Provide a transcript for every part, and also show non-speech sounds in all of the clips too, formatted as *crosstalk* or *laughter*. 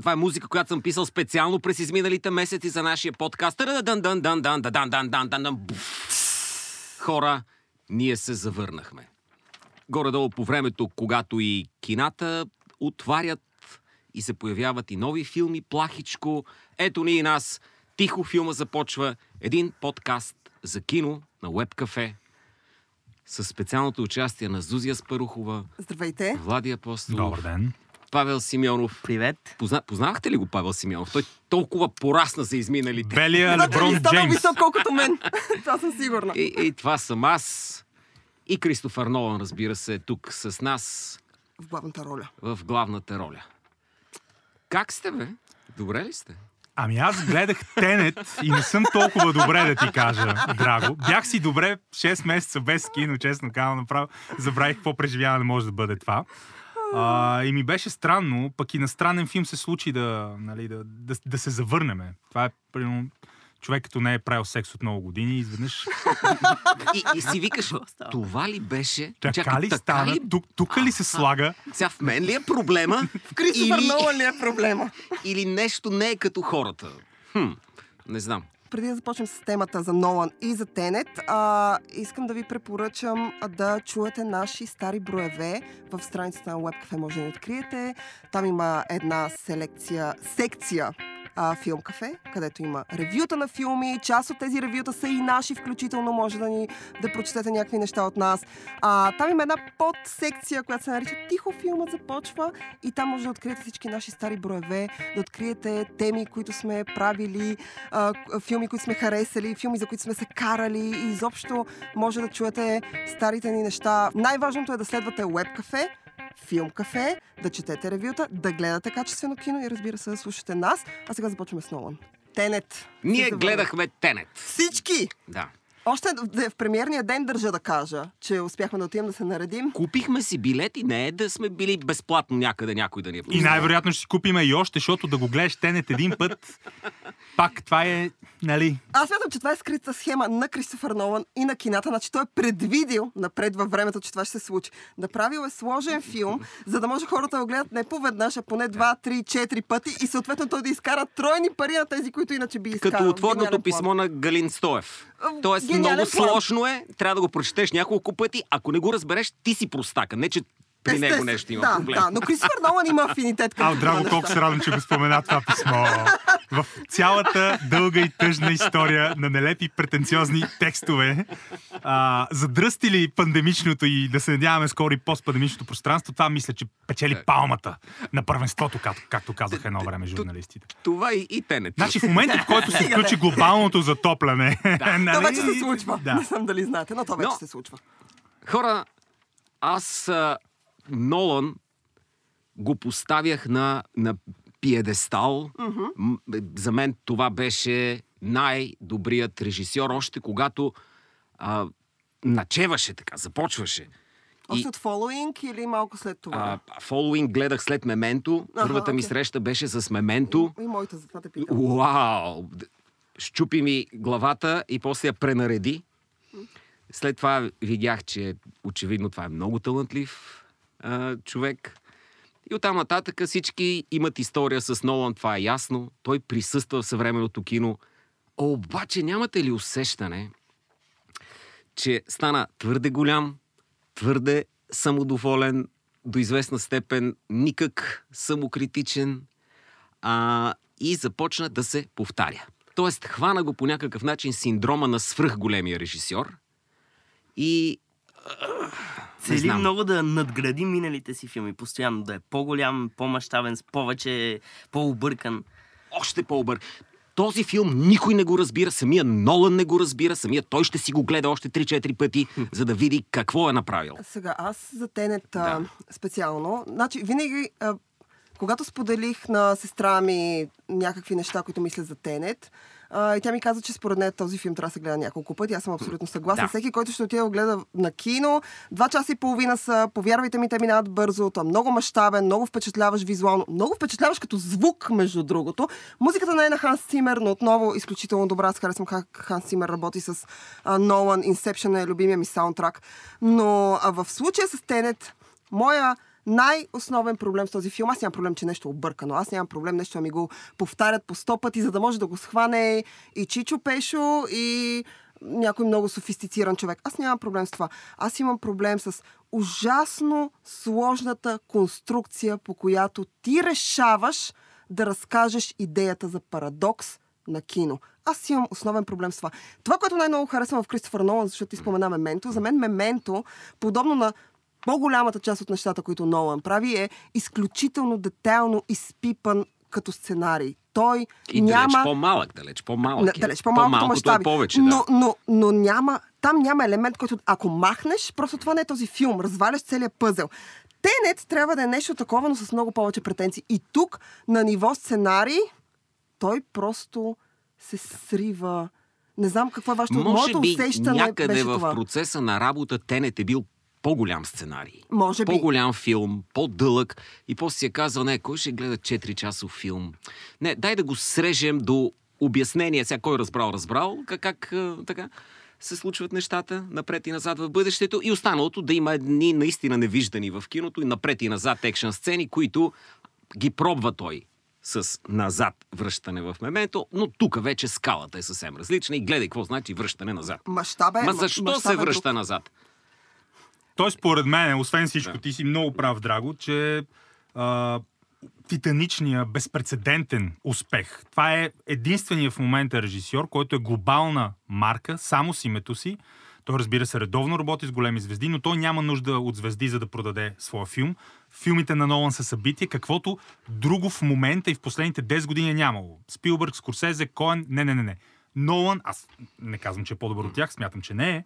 Това е музика, която съм писал специално през изминалите месеци за нашия подкаст. Хора, ние се завърнахме. Горе-долу по времето, когато и кината отварят и се появяват и нови филми, плахичко. Ето ни и нас. Тихо филма започва. Един подкаст за кино на Web Cafe с специалното участие на Зузия Спарухова, Здравейте. Влади Апостолов, Добър ден. Павел Симеонов. Привет. Позна... Познавахте ли го Павел Симеонов? Той толкова порасна за изминалите. Белия Леброн стана Джеймс. висок колкото мен. *laughs* Това съм сигурна. И, и това съм аз. И Кристофър Нолан, разбира се, е тук с нас В главната роля. в главната роля. Как сте, бе? Добре ли сте? Ами аз гледах Тенет и не съм толкова добре да ти кажа, драго. Бях си добре 6 месеца без кино, честно казвам, направо забравих какво преживяване може да бъде това. А, и ми беше странно, пък и на странен филм се случи да, нали, да, да, да се завърнеме. Това е, примерно, човек като не е правил секс от много години, изведнъж И, и си викаш, това ли беше? така Чакай, ли стана, ли? тук, тук ли се слага? Сега в мен ли е проблема? Кристофър или, Нолан ли е проблема? или нещо не е като хората? Хм, не знам. Преди да започнем с темата за Нолан и за Тенет, а, искам да ви препоръчам а, да чуете наши стари броеве в страницата на WebCafe. Може да ни откриете. Там има една селекция, секция а, Филм Кафе, където има ревюта на филми. Част от тези ревюта са и наши, включително може да ни да прочетете някакви неща от нас. А, там има една подсекция, която се нарича Тихо филмът започва и там може да откриете всички наши стари броеве, да откриете теми, които сме правили, а, филми, които сме харесали, филми, за които сме се карали и изобщо може да чуете старите ни неща. Най-важното е да следвате Web Cafe, Филм Кафе, да четете ревюта, да гледате качествено кино и разбира се да слушате нас. А сега започваме с Нолан. Тенет. Ние гледахме Тенет. Всички! Да. Още в в премиерния ден държа да кажа, че успяхме да отидем да се наредим. Купихме си билети, не е да сме били безплатно някъде някой да ни е И най-вероятно ще си купиме и още, защото да го гледаш Тенет един път, пак това е, нали, Аз смятам, че това е скрита схема на Кристофър Нолан и на кината. Значи той е предвидил напред във времето, че това ще се случи. Направил е сложен филм, за да може хората да го гледат не поведнъж, а поне два, три, четири пъти и съответно той да изкара тройни пари на тези, които иначе би изкарал. Като отворното писмо на Галин Стоев. Тоест, гениален много план. сложно е, трябва да го прочетеш няколко пъти. Ако не го разбереш, ти си простака. Не, че при него Естествено. нещо има да, проблем. Да, но Кристофър Нолан има афинитет към Ау, такива драго, колко неща. се радвам, че го спомена това писмо. В цялата дълга и тъжна история на нелепи претенциозни текстове, а, задръстили пандемичното и да се надяваме скоро и постпандемичното пространство, това мисля, че печели палмата на първенството, както, както казаха едно време журналистите. Това и, и Тенет. Значи в момента, в който се *laughs* включи глобалното затопляне, *laughs* нали? Това вече се случва. Да. Не знам дали знаете, но това вече Но- се случва. Хора, аз а, Нолан го поставях на, на пиедестал. М- За мен това беше най-добрият режисьор, още когато а, начеваше така, започваше. Още от Following или малко след това? А, Following гледах след Мементо. Първата ми окей. среща беше с Мементо. И моята, затова те питам. Уау! Д- Щупи ми главата и после я пренареди. След това видях, че очевидно това е много талантлив а, човек. И оттам нататък всички имат история с Нолан, това е ясно. Той присъства в съвременното кино. Обаче нямате ли усещане, че стана твърде голям, твърде самодоволен, до известна степен никак самокритичен а, и започна да се повтаря. Тоест, хвана го по някакъв начин синдрома на свръхголемия режисьор и Цели много да надгради миналите си филми, постоянно да е по-голям, по-мащабен, с повече, по-объркан. още по-обър. Този филм никой не го разбира, самия Нолан не го разбира, самия той ще си го гледа още 3-4 пъти, за да види какво е направил. Сега, аз за Тенет Да. да. специално, значи винаги, а, когато споделих на сестра ми някакви неща, които мисля за Тенет, а, и тя ми каза, че според нея този филм трябва да се гледа няколко пъти. Аз съм абсолютно съгласна. Да. Всеки, който ще отиде да гледа на кино, два часа и половина са, повярвайте ми, те минават бързо, той е много мащабен, много впечатляваш визуално, много впечатляваш като звук, между другото. Музиката не е на Ханс Цимер, но отново изключително добра. Аз харесвам как Ханс Цимер работи с а, Нолан. Inception е любимия ми саундтрак. Но а, в случая с Тенет, моя най-основен проблем с този филм. Аз нямам проблем, че нещо е объркано. Аз нямам проблем нещо да ми го повтарят по сто пъти, за да може да го схване и Чичо Пешо, и някой много софистициран човек. Аз нямам проблем с това. Аз имам проблем с ужасно сложната конструкция, по която ти решаваш да разкажеш идеята за парадокс на кино. Аз имам основен проблем с това. Това, което най-много харесвам в Кристофър Нолан, защото ти спомена Мементо, за мен Мементо, подобно на по-голямата част от нещата, които Нолан прави, е изключително детайлно изпипан като сценарий. Той И няма... далеч по-малък, далеч по-малък. Е. далеч мащаби. е повече, но, да. но, но няма, там няма елемент, който ако махнеш, просто това не е този филм. Разваляш целият пъзел. Тенет трябва да е нещо такова, но с много повече претенции. И тук, на ниво сценарий, той просто се срива. Не знам какво е вашето... Може би усещане някъде беше в това. процеса на работа Тенет е бил по-голям сценарий. Може би. По-голям филм, по-дълъг и после си е казал, не, кой ще гледа 4 часов филм? Не, дай да го срежем до обяснение. Сега кой разбрал, разбрал, как, как така се случват нещата напред и назад в бъдещето и останалото да има едни наистина невиждани в киното и напред и назад екшен сцени, които ги пробва той с назад връщане в мементо, но тук вече скалата е съвсем различна и гледай какво значи връщане назад. Мащаб е, Ма защо се мащаб е връща друг. назад? Той според мен, освен всичко, Да. ти си много прав, Драго, че а, титаничния, безпредседентен успех. Това е единствения в момента режисьор, който е глобална марка, само с името си. Той, разбира се, редовно работи с големи звезди, но той няма нужда от звезди, за да продаде своя филм. Филмите на Нолан са събитие, каквото друго в момента и в последните 10 години е нямало. Спилбърг, Скорсезе, Коен, не, не, не, не. Нолан, аз не казвам, че е по-добър от тях, смятам, че не е,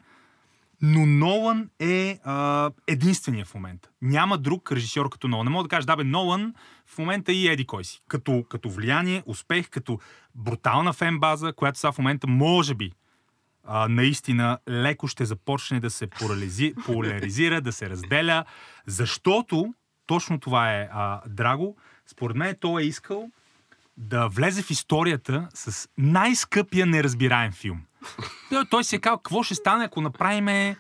но Нолан е а, единствения в момента. Няма друг режисьор като Нолан. Не мога да кажа, да бе, Нолан в момента и еди кой си. Като, като влияние, успех, като брутална фен-база, която сега в момента може би а, наистина леко ще започне да се поляризи, *laughs* поляризира, да се разделя, защото точно това е а, Драго. Според мен той е искал да влезе в историята с най-скъпия неразбираем филм. Той, той си е казал, какво ще стане, ако направим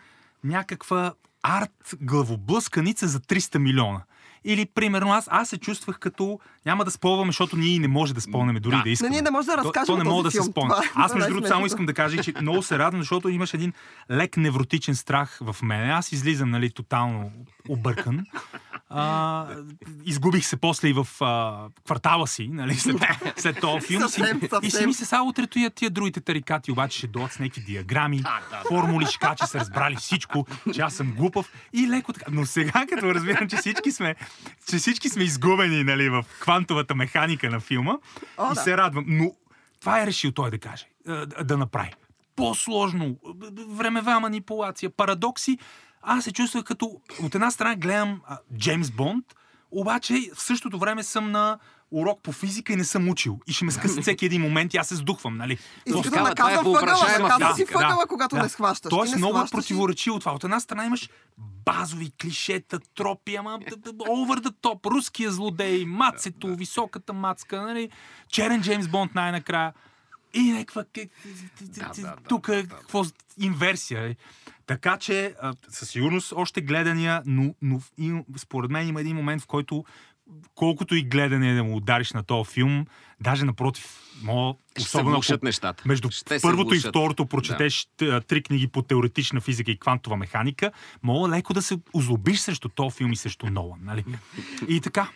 някаква арт главоблъсканица за 300 милиона. Или, примерно, аз, аз се чувствах като... Няма да спълваме, защото ние не може да спълнем дори Да. да, искаме. ние не може да То- разкажем То, не този мога да се спомня. Е- Аз, е между другото, само най-смешното. искам да кажа, че много се радвам, защото имаш един лек невротичен страх в мен. Аз излизам, нали, тотално объркан. А, изгубих се после и в а, квартала си, нали, след, след този филм. Си, и си мисля, сега утре тия, тия другите тарикати обаче ще дойдат с някакви диаграми, формули, ще че са разбрали всичко, че аз съм глупав и леко така. Но сега, като разбирам, че всички сме, че всички сме изгубени нали, в квантовата механика на филма, О, и да. се радвам. Но това е решил той да каже, да да направи. По-сложно, времева манипулация, парадокси. Аз се чувствах като, от една страна гледам а, Джеймс Бонд, обаче в същото време съм на урок по физика и не съм учил. И ще ме скъсат *laughs* всеки един момент и аз се сдухвам, нали? И е наказвам въгъла, въображаема наказвам си въгъла, когато не схващаш. Тоест не много схващаш и- противоречиво това. От една страна имаш базови клишета, тропи, ама over the top, руския злодей, мацето, високата мацка, нали? Черен Джеймс Бонд най-накрая. И някаква... да, да, Тук е какво... Инверсия. Така че, със сигурност още гледания, но, но според мен има един момент, в който колкото и гледане да му удариш на този филм, даже напротив, мога, Ще се особено ако влушат нещата. между Ще първото и второто прочетеш да. три книги по теоретична физика и квантова механика, мога леко да се озлобиш срещу този филм и срещу Нолан. Нали? И така.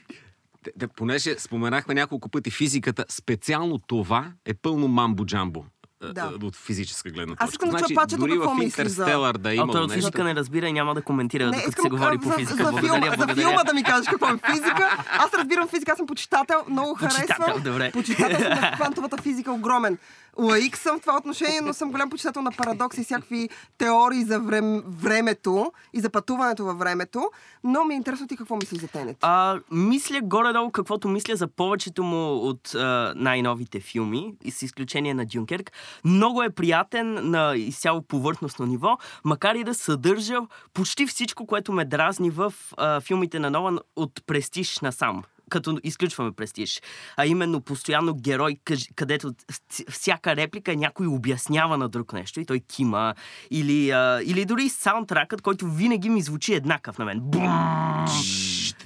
Понеже споменахме няколко пъти физиката, специално това е пълно мамбо-джамбо. А, Да. а, От физическа гледна Аз точка. искам да чуя значи, пачето дори какво в мисли за- Интерстелър да е А имало той от нещо. физика не разбира и няма да коментира, докато се а, говори по за, физика. За, благодаря, филма, за благодаря. филма да ми кажеш какво е физика. Аз разбирам физика, аз съм почитател, много Почитател, харесвам. добре. Почитател съм на квантовата физика, огромен. Лаик съм в това отношение, но съм голям почитател на парадокси и всякакви теории за врем, времето и за пътуването във времето. Но ми е интересно ти какво мислиш за Тенет. А, мисля горе-долу каквото мисля за повечето му от а, най-новите филми, с изключение на Дюнкерк. Много е приятен на изцяло повърхностно ниво, макар и да съдържа почти всичко, което ме дразни в а, филмите на Нолан от престиж насам. Като изключваме престиж. А именно постоянно герой, където всяка реплика някой обяснява на друг нещо и той кима. Или, а, или дори саундтракът, който винаги ми звучи еднакъв на мен. Бум!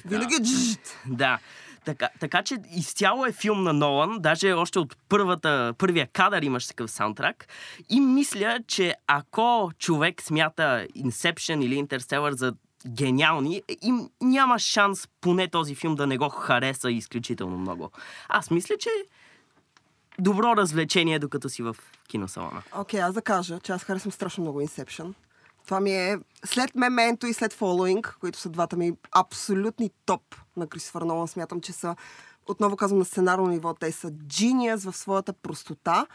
Винаги джжт. Да. Така, така че изцяло е филм на Нолан, даже още от първата, първия кадър имаш такъв саундтрак. И мисля, че ако човек смята Inception или Interstellar за гениални, им няма шанс поне този филм да не го хареса изключително много. Аз мисля, че добро развлечение, докато си в киносалона. Окей, аз да кажа, че аз харесвам страшно много Inception. Това ми е след Мементо и след Following, които са двата ми абсолютни топ на Кристофър Нолан. Смятам, че са, отново казвам, на сценарно ниво. Те са genius в своята простота.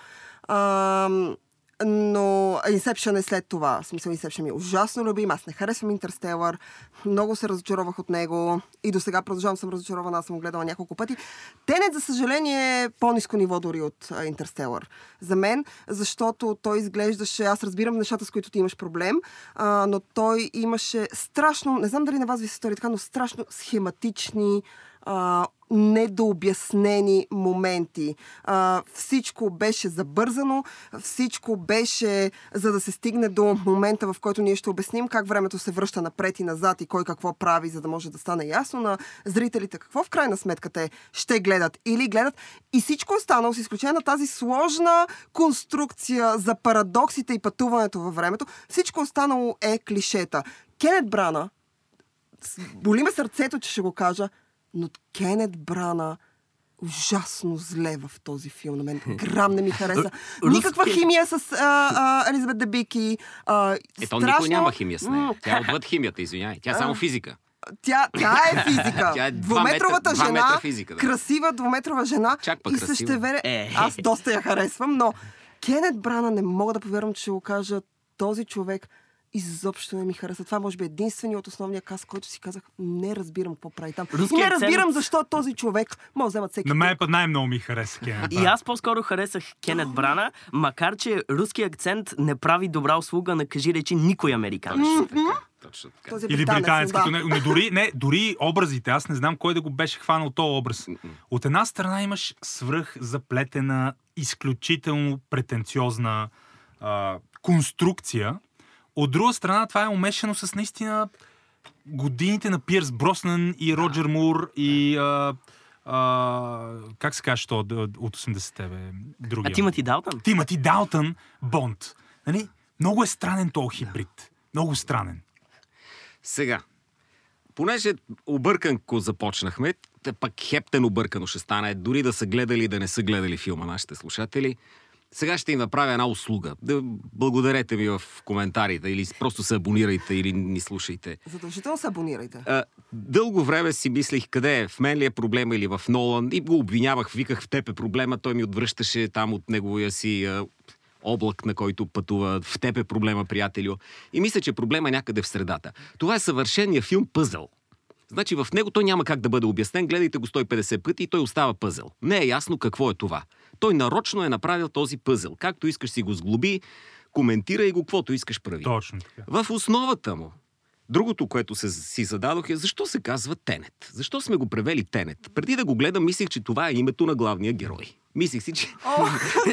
Ам, но Inception е след това. В смисъл, Inception ми е ужасно любим. Аз не харесвам Интерстелър. Много се разочаровах от него. И до сега продължавам съм разочарована. Аз съм гледала няколко пъти. Тенет, за съжаление, е по-низко ниво дори от Интерстелър. За мен, защото той изглеждаше... Аз разбирам нещата, с които ти имаш проблем, а, но той имаше страшно... Не знам дали на вас ви се стори така, но страшно схематични а, недообяснени моменти. А, всичко беше забързано, всичко беше за да се стигне до момента, в който ние ще обясним как времето се връща напред и назад и кой какво прави, за да може да стане ясно на зрителите какво в крайна сметка те ще гледат или гледат. И всичко останало, с изключение на тази сложна конструкция за парадоксите и пътуването във времето, всичко останало е клишета. Кенет Брана, боли ме сърцето, че ще го кажа, но Кенет Брана ужасно зле в този филм. На мен грам не ми хареса. Никаква химия с а, а, Елизабет Дебики. А, Ето страшно... никой няма химия с нея. Тя е отвъд химията, извиняй. Тя е само физика. Тя, тя е *laughs* физика. Тя е Двуметровата метра- жена, метра физика, да. красива двуметрова жена. Чак пък и същевременно... Е. Аз доста я харесвам, но Кенет Брана не мога да повярвам, че го кажа. Този човек изобщо не ми хареса. Това може би е единственият от основния каст, който си казах, не разбирам какво прави там. Руски и не разбирам защо този човек може да вземат всеки. На мен пък най-много ми хареса Кенет. И аз по-скоро харесах Кенет Брана, макар че руски акцент не прави добра услуга на кажи речи никой американец. Точно така. Точно така. Този е Или британец, да. като не, не, дори, не, дори образите. Аз не знам кой да го беше хванал този образ. От една страна имаш свръх заплетена, изключително претенциозна а, конструкция. От друга страна това е умешано с наистина годините на Пирс Броснан и Роджер Мур и а, а, как се каже то от от 80-те, бе? Другия. А Тимати Далтън? Тимати Далтън Бонд. Нали? Много е странен този хибрид. Много странен. Сега, понеже обърканко започнахме, пък хептен объркано ще стане, дори да са гледали и да не са гледали филма нашите слушатели. Сега ще им направя една услуга. Да благодарете ми в коментарите или просто се абонирайте или ни слушайте. Задължително се абонирайте. А, дълго време си мислих къде е, в мен ли е проблема или в Нолан и го обвинявах, виках в теб е проблема, той ми отвръщаше там от неговия си а, облак, на който пътува, в теб е проблема, приятелю. И мисля, че проблема е някъде в средата. Това е съвършения филм Пъзъл. Значи в него той няма как да бъде обяснен, гледайте го 150 пъти и той остава пъзъл. Не е ясно какво е това. Той нарочно е направил този пъзъл. Както искаш си го сглоби, коментира и го, каквото искаш прави. Точно така. В основата му. Другото, което се, си зададох е защо се казва Тенет? Защо сме го превели Тенет? Преди да го гледам, мислих, че това е името на главния герой. Мислих си, че... О,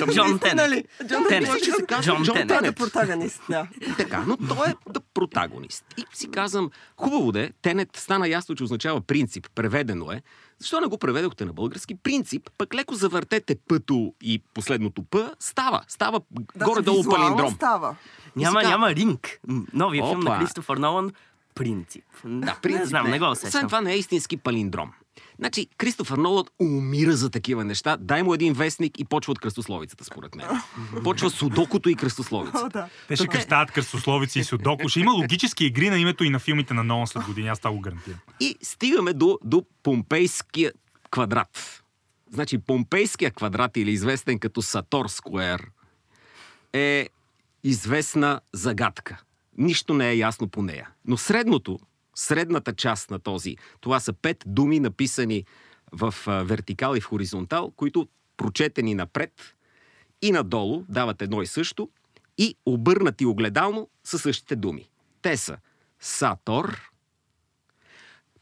*laughs* Джон Тенет. Нали? Джон Тенет. Тенет. Мислих, че се казва Джон Джон, Тенет. Е протагонист, да. Така, но той е да протагонист. И си казвам, хубаво де, Тенет стана ясно, че означава принцип. Преведено е. Защо не го преведохте на български? Принцип, пък леко завъртете пъто и последното п, става. Става Да, горе-долу палиндром. става. Няма, сега- няма ринг. Новия филм Опа. на Кристофър Нолан. Принцип. Да, принцип не знам, не го Освен усещам. това не е истински палиндром. Значи, Кристофър Нолан умира за такива неща. Дай му един вестник и почва от кръстословицата, според мен. Почва судокото и кръстословица. О, да. Те ще кръщават кръстословици и судоко. Ще има логически игри на името и на филмите на Нолан след години. Аз това го гарантирам. И стигаме до, до Помпейския квадрат. Значи, Помпейския квадрат или известен като Сатор Скуер е известна загадка. Нищо не е ясно по нея. Но средното, средната част на този, това са пет думи написани в вертикал и в хоризонтал, които прочетени напред и надолу дават едно и също и обърнати огледално са същите думи. Те са Сатор,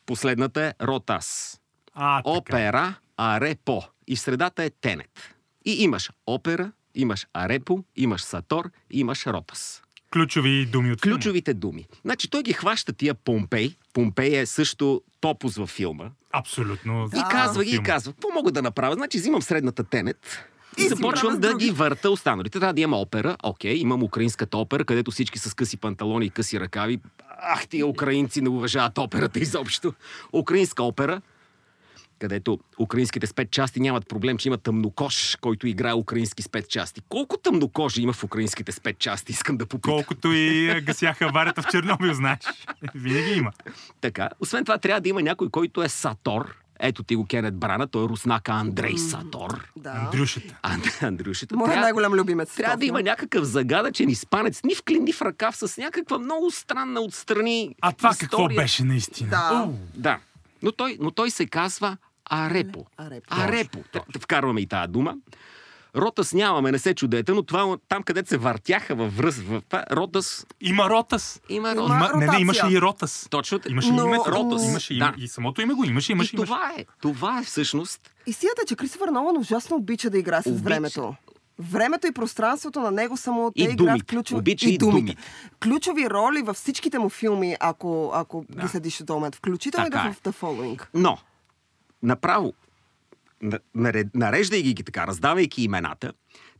Последната е Ротас. А, така. Опера, арепо. И в средата е тенет. И имаш опера, имаш арепо, имаш сатор, имаш ротас. Ключови думи от филма. Ключовите думи. Значи той ги хваща тия Помпей. Помпей е също топус във филма. Абсолютно. И казва ги и казва, какво мога да направя? Значи взимам средната тенет и, И започвам да други. ги върта останалите. Трябва да имам опера. Окей, имам украинската опера, където всички с къси панталони и къси ръкави. Ах, тия украинци не уважават операта изобщо. Украинска опера, където украинските спецчасти нямат проблем, че има тъмнокош, който играе украински спецчасти. Колко тъмнокожи има в украинските спецчасти, *laughs* искам да попитам. Колкото и а, гасяха аварията в Чернобил, знаеш. Винаги има. Така. Освен това, трябва да има някой, който е Сатор. Ето ти го Кенет Брана, той е руснака Андрей Сатор. Да. Андрюшата. Анд- *laughs* Андрюшата. Моят Трябва- най-голям любимец. Трябва да има някакъв загадъчен изпанец, ни в клин, ни в ръкав, с някаква много странна отстрани А това история. какво беше наистина? Да. Уу, Да. Но той, но той се казва Арепо. Арепо. Арепо. Т- Вкарваме и тази дума. Ротас нямаме, не се чудете, но това, там, където се въртяха във връз, в това, Ротас Има Ротас. има Ротас. Има, не, не, ротация. имаше и Ротас. Точно. Имаше Но- и името Ротас. Имаше и, Да. и самото име го имаше, имаше, И имаше. това е. Това е всъщност Истината е, че Кристофър Нолан ужасно обича да играе с Обича. времето. Времето и пространството на него само те И играят думите. ключови Обича и думите. Ключови роли във всичките му филми, ако, ако Да. ги следиш до момент. Включително и да е. в The Following. Но, направо, нареждайки ги така, раздавайки имената,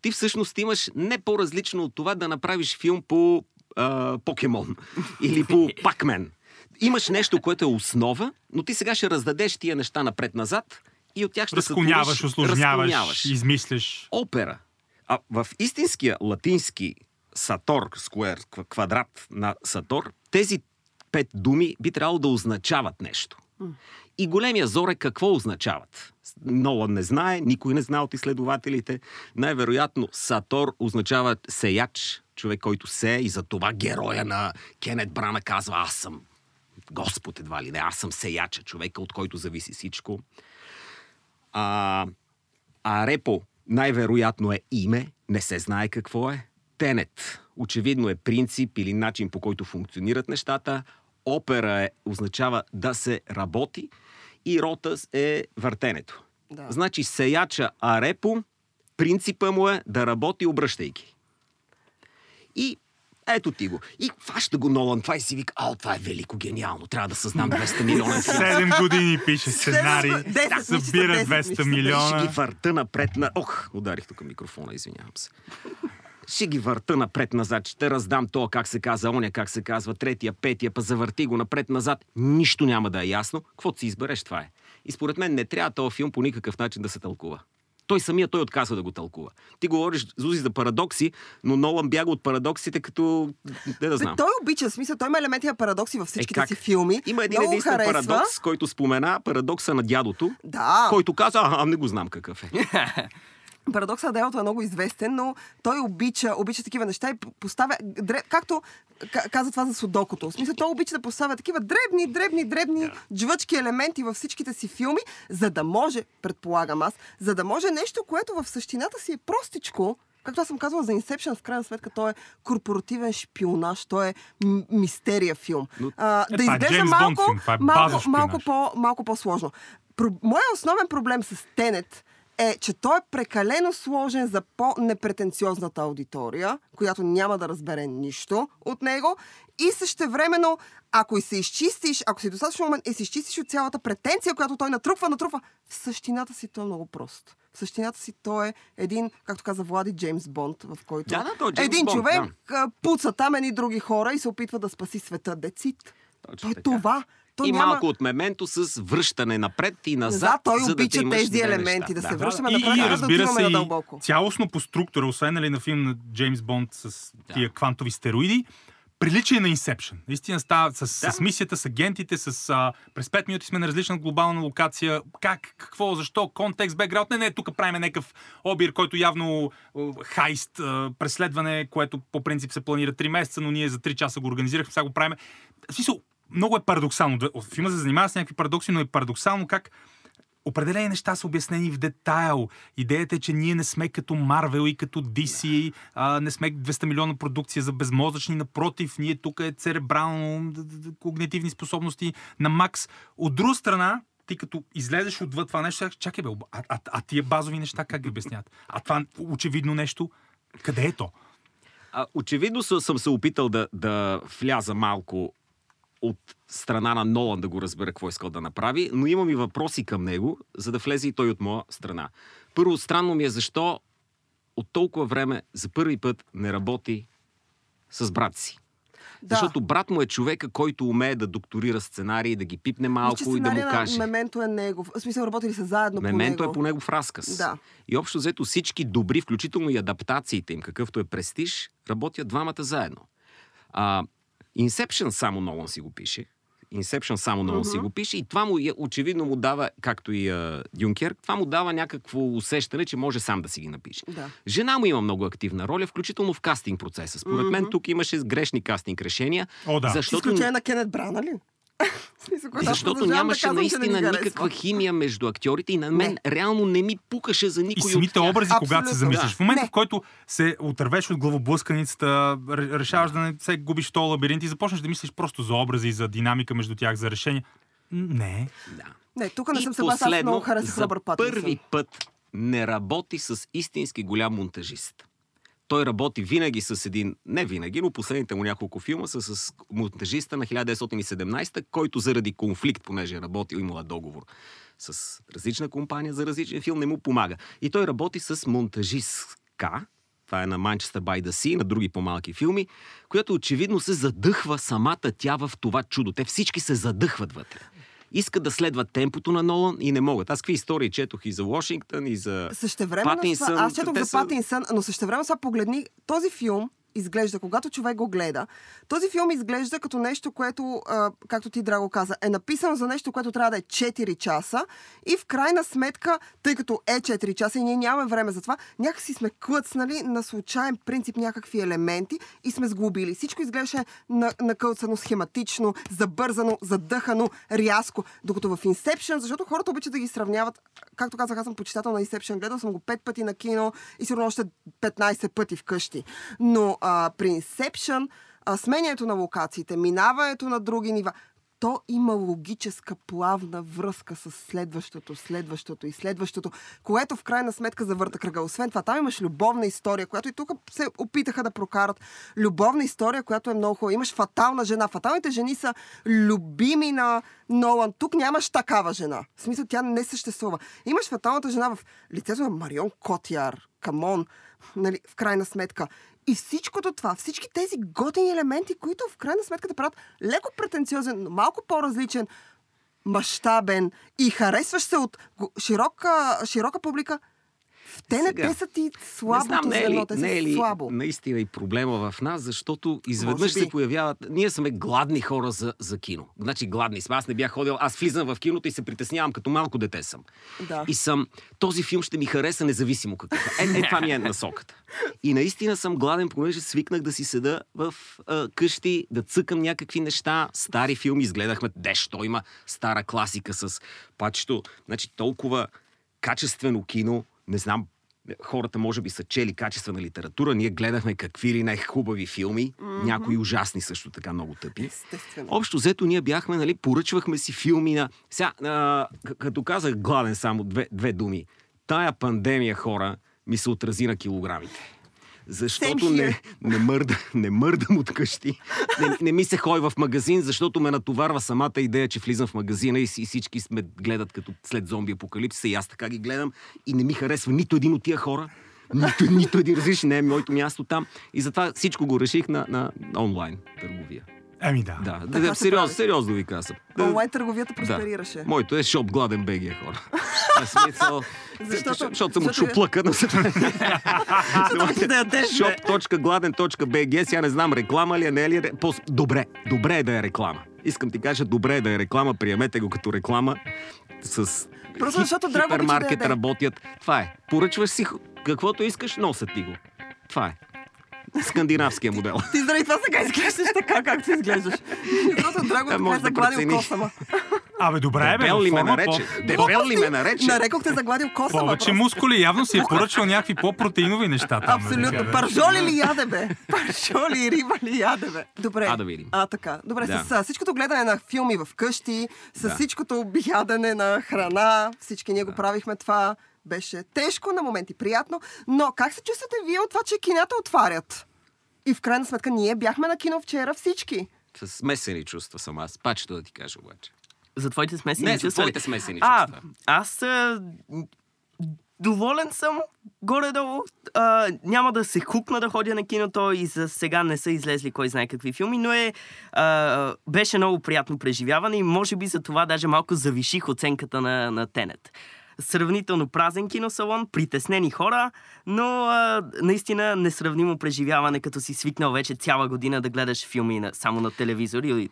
ти всъщност имаш не по-различно от това да направиш филм по а, покемон *laughs* или по пакмен. Имаш нещо, което е основа, но ти сега ще раздадеш тия неща напред-назад и от тях ще Разклоняваш, осложняваш, измисляш. Опера. А в истинския латински сатор, сквер, кв- квадрат на сатор, тези пет думи би трябвало да означават нещо. И големия зор е какво означават. Нолан не знае, никой не знае от изследователите. Най-вероятно Сатор означава сеяч, човек, който сее и за това героя на Кенет Брана казва аз съм Господ едва ли не, аз съм сеяча, човека, от който зависи всичко. А, а репо най-вероятно е име, не се знае какво е. Тенет очевидно е принцип или начин по който функционират нещата. Опера е, означава да се работи и ротас е въртенето. Да. Значи сеяча арепо, принципа му е да работи обръщайки. И ето ти го. И фаща го Нолан това и си вика, а, това е велико, гениално. Трябва да създам 200 милиона. *laughs* Седем години пише сценарий, мисля, събира десет, 200 мисля. Ще ги милиона. върта напред на... Ох, ударих тук микрофона, извинявам се. Ще ги върта напред-назад, ще раздам то как се казва, оня как се казва, третия, петия, па завърти го напред-назад. Нищо няма да е ясно. Каквото си избереш, това е. И според мен не трябва този филм по никакъв начин да се тълкува. Той самия той отказва да го тълкува. Ти говориш, Зузи, за парадокси, но Нолан бяга от парадоксите като... Не да Бе, знам. той обича, в смисъл, той има елементи на парадокси във всичките Е, как? си филми. Има един Много единствен харесва. парадокс, който спомена, парадокса на дядото, Да. който каза, а, не го знам какъв е. *laughs* Парадоксът на делото е много известен, но той обича, обича такива неща и поставя, както каза това за судокото. В смисъл, той обича да поставя такива дребни, дребни, дребни Да. джвъчки елементи във всичките си филми, за да може, предполагам аз, за да може нещо, което в същината си е простичко, Както аз съм казвала за Inception, в крайна сметка той е корпоративен шпионаж, той е м- мистерия филм. Но- А, Е, да изглежда малко, е малко, малко, по, малко по-сложно. Про... Моят основен проблем с Тенет е, че той е прекалено сложен за по-непретенциозната аудитория, която няма да разбере нищо от него и същевременно, ако и се изчистиш, ако си достатъчно момент и се изчистиш от цялата претенция, която той натрупва, натрупва, в същината си той е много прост. В същината си той е един, както каза Влади, Джеймс Бонд, в който Да, да, той е Джеймс един Бонд, човек да. пуца там едни други хора и се опитва да спаси света. Децит. Точно Той е така. това. Той и няма... малко от мементо с връщане напред и назад. Назад, той за да обича имаш тези елементи, неща. да се Да. връщаме И, напред, и да разбира отиваме се, и надълбоко. цялостно по структура, освен нали, на филм на Джеймс Бонд с тия квантови стероиди, приличие на Inception. Наистина става с, Да. с мисията, с агентите, с, а, през 5 минути сме на различна глобална локация. Как, какво, защо, контекст, бекграунд. Не, не, тук правим някакъв обир, който явно хайст, а, преследване, което по принцип се планира 3 месеца, но ние за 3 часа го организирахме, сега го правим. В смисъл, много е парадоксално. Филма се занимава с някакви парадокси, но е парадоксално как Определени неща са обяснени в детайл. Идеята е, че ние не сме като Марвел и като DC, а, не сме 200 милиона продукция за безмозъчни, напротив, ние тук е церебрално, когнитивни способности на Макс. От друга страна, ти като излезеш отвъд това нещо, чакай бе, а, а, а тия базови неща как ги обяснят? А това очевидно нещо, къде е то? А, очевидно съм се опитал да, да вляза малко от страна на Нолан да го разбера какво искал да направи, но имам и въпроси към него, за да влезе и той от моя страна. Първо, странно ми е защо от толкова време за първи път не работи с брат си. Да. Защото брат му е човека, който умее да докторира сценарии, да ги пипне малко и да му каже. Мементо е негов. В смисъл, работили са заедно Мементо по него. е по негов разказ. Да. И общо взето всички добри, включително и адаптациите им, какъвто е престиж, работят двамата заедно. А, Inception само Нолан си го пише. Inception само Нолан си Мгм. го пише и това му е- очевидно му дава, както и а, Дюнкер, това му дава някакво усещане, че може сам да си ги напише. Да. Жена му има много активна роля, включително в кастинг процеса. Според мен Мгм. тук имаше грешни кастинг решения, О, да. Защото изключение на Кенет Брана ли? Защото продължавам да нямаше казвам, не наистина харесва. никаква химия между актьорите и на мен Не. реално не ми пукаше за И никой от самите тях. образи, когато се замислиш. Да. В момента, Не. в който се отървеш от главоблъсканицата, ре- решаваш да не се губиш в този лабиринт и започнеш да мислиш просто за образи, за динамика между тях, за решения. Не. Да. Не, тук не И съм съгласна. Аз много харесах първи път не работи с истински голям монтажист. Той работи винаги с един, не винаги, но последните му няколко филма са с монтажиста на 1917, който заради конфликт, понеже е работил, имала договор с различна компания за различен филм, не му помага. И той работи с монтажистка, това е на Manchester by the Sea, на други по-малки филми, която очевидно се задъхва самата тя в това чудо. Те всички се задъхват вътре. Искат да следват темпото на Нолан и не могат. Аз какви истории четох и за Вашингтон, и за Същевременно Патинсън. това, аз четох за са- Патинсън, но същевременно сега погледни този филм, изглежда, когато човек го гледа, този филм изглежда като нещо, което, както ти, Драго каза, е написано за нещо, което трябва да е 4 часа и в крайна сметка, тъй като е 4 часа и ние нямаме време за това, някакси сме клъцнали на случайен принцип някакви елементи и сме сглобили. Всичко изглеждаше на- накълцано, схематично, забързано, задъхано, рязко. Докато в Inception, защото хората обичат да ги сравняват, както казах, аз съм почитател на Inception, гледал съм го 5 пъти на кино и сигурно още 15 пъти вкъщи. Но а, при Inception, а, сменянето на локациите, минаването на други нива, то има логическа плавна връзка с следващото, следващото и следващото, което в крайна сметка завърта кръга. Освен това, там имаш любовна история, която и тук се опитаха да прокарат. Любовна история, която е много хубава. Имаш фатална жена. Фаталните жени са любими на Нолан. Тук нямаш такава жена. В смисъл, тя не съществува. Имаш фаталната жена в лицето на Марион Котяр. Камон. Нали, в крайна сметка. И всичкото това, всички тези готини елементи, които в крайна сметка да правят леко претенциозен, но малко по-различен, мащабен и харесваш се от широка, широка публика, те не те са ти не слабото знам, не е ли, те са не е ли слабо. наистина и проблема в нас, защото изведнъж се появяват... Ние сме гладни хора за, за кино. Значи гладни сме. Аз не бях ходил, аз влизам в киното и се притеснявам, като малко дете съм. Да. И съм, този филм ще ми хареса независимо какъв е. Е, е това ми е насоката. И наистина съм гладен, понеже свикнах да си седа в а, къщи, да цъкам някакви неща. Стари филми изгледахме. Дещо има стара класика с пачето. Значи толкова качествено кино, не знам, хората може би са чели качествена литература, ние гледахме какви ли не хубави филми, mm-hmm. някои ужасни също така много тъпи. Естествено. Общо взето ние бяхме, нали, поръчвахме си филми на... Сега, а, като казах гладен само две, две думи, тая пандемия, хора, ми се отрази на килограмите. Защото не, не, мърда, не мърдам от къщи. Не, не ми се ходи в магазин, защото ме натоварва самата идея, че влизам в магазина и, и всички сме гледат като след зомби апокалипсиса и аз така ги гледам и не ми харесва нито един от тия хора. Нито, нито един различен не е моето място там. И затова всичко го реших на, на, онлайн търговия. Еми да. Да, да, се сериозно, сериозно ви казвам. Да, Онлайн търговията просперираше. Моето е шоп гладен БГ, хора. Смисъл, *laughs* Защото- защото съм от е- шоплъка, но *laughs* да shop.gladen.bg, сега не знам реклама ли е, не е ли. По- Добре, добре е да е реклама. Искам ти кажа, добре е да е реклама, приемете го като реклама. С Просто защото да хипермаркет яде. работят. Това е. Поръчваш си каквото искаш, носят ти го. Това е. Скандинавския модел. Ти заради това сега изглеждаш така, както изглеждаш. Защото Драго така е да загладил прецениш. косама. Абе, добре, бе, Дебел ли ме нарече? по- Дебел ли ме нарече? Нарекох те загладил косама. Повече просто. мускули, явно си е поръчал някакви по-протеинови неща там. нали, Абсолютно. да. Пържоли ли яде, бе? Пържоли и риба ли яде, бе? Добре. А, да видим. А, така. Добре, Да. с всичкото гледане на филми в къщи, с Да. всичкото ядене на храна, всички ние го правихме това. Беше тежко, на моменти приятно. Но как се чувствате вие от това, че кината отварят? И в крайна сметка ние бяхме на кино вчера всички. С смесени чувства съм аз. Пачето да ти кажа обаче. За твоите смесени Не, за чувства. ли? твоите смесени а, чувства. аз а, доволен съм горе-долу. А, няма да се хукна да ходя на киното и за сега не са излезли кой знае какви филми, но е, а, беше много приятно преживяване и може би за това даже малко завиших оценката на, на Тенет. Сравнително празен киносалон, притеснени хора, но а, наистина несравнимо преживяване, като си свикнал вече цяла година да гледаш филми на, само на телевизор или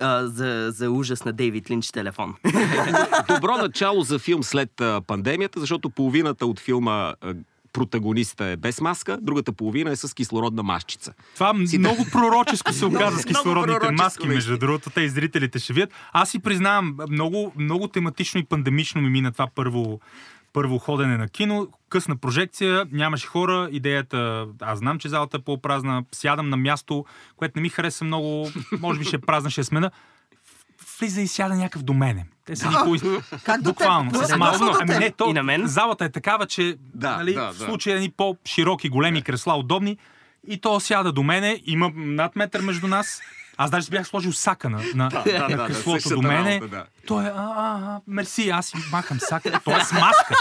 а, за, за ужас на Дейвид Линч телефон. *laughs* Добро начало за филм след а, пандемията, защото половината от филма а, протагониста е без маска, другата половина е с кислородна масчица. Това много пророческо се оказа с кислородните маски, между другото. Те и зрителите ще видят. Аз си признавам, много, много тематично и пандемично ми мина това първо, първо ходене на кино. Късна прожекция, нямаше хора. Идеята, аз знам, че залата е по-празна. Сядам на място, което не ми хареса много. Може би ще е празна, ще е смена. Влиза и сяда някакъв до мене. Те са никой... *laughs* Как до теб? Буквално, с до Ами не, то, И на мен. залата е такава, че Да, нали, да, в да. случая ни по-широки, големи кресла, удобни. И то сяда до мене, има над метър между нас. Аз даже бях сложил сака на, на, да, да, на да, креслото същата до мене. работа, да. Той е, а, а, а, мерси, аз махам сака. Той е с маска.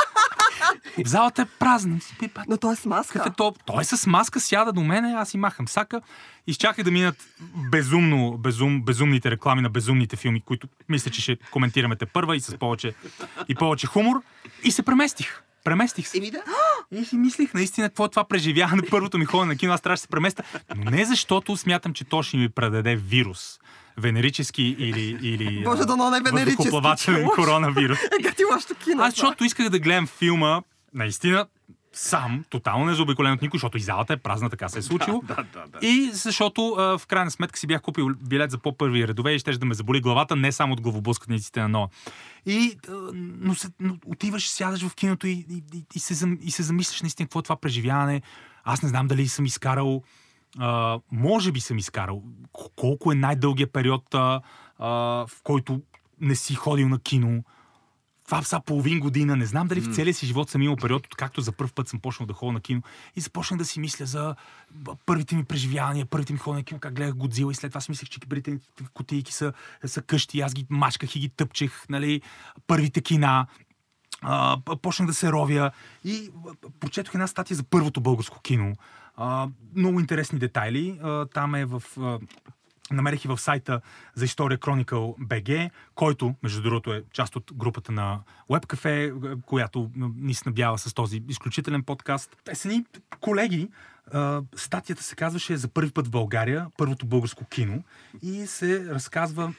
Залата е празна. Но той е с маска. е то? Той е с маска, сяда до мене, аз си махам сака. Изчаках да минат безумно, безум, безумните реклами на безумните филми, които мисля, че ще коментираме те първа и с повече, и повече хумор. И се преместих. Преместих се. Еми да. И си мислих наистина какво е това преживяване. Първото ми ходене на кино, аз трябваше да се преместа. Но не защото смятам, че то ще ми предаде вирус. Венерически или, или Боже, а, дано не венерически, че лошо. коронавирус. Е, ти лошото кино? Аз защото исках да гледам филма, наистина, сам, тотално незаобиколен от никой, защото и залата е празна, така се е случило. *laughs* Да, да, да. И защото а, в крайна сметка си бях купил билет за по-първи редове и ще да ме заболи главата, не само от главоблъсканиците на Ноа. И, а, но, се, но отиваш, сядаш в киното и, и, и, и, се, и се замисляш наистина какво е това преживяване. Аз не знам дали съм изкарал а, може би съм изкарал. Колко е най-дългият период, а, а, в който не си ходил на кино? Това са половин година. Не знам дали в целия си живот съм имал период, откакто за първ път съм почнал да ходя на кино. И започнах да си мисля за първите ми преживявания, първите ми ходене на кино, как гледах Годзила и след това си мислех, че кибрите кутийки са, са къщи. Аз ги мачках и ги тъпчех, нали, първите кина. А, почнах да се ровя и прочетох една статия за първото българско кино. А, много интересни детайли. А, там е в... А, намерих и в сайта за история Chronicle BG, който, между другото, е част от групата на WebCafe, която ни снабява с този изключителен подкаст. Те са ни колеги. Статията се казваше за първи път в България, първото българско кино и се разказва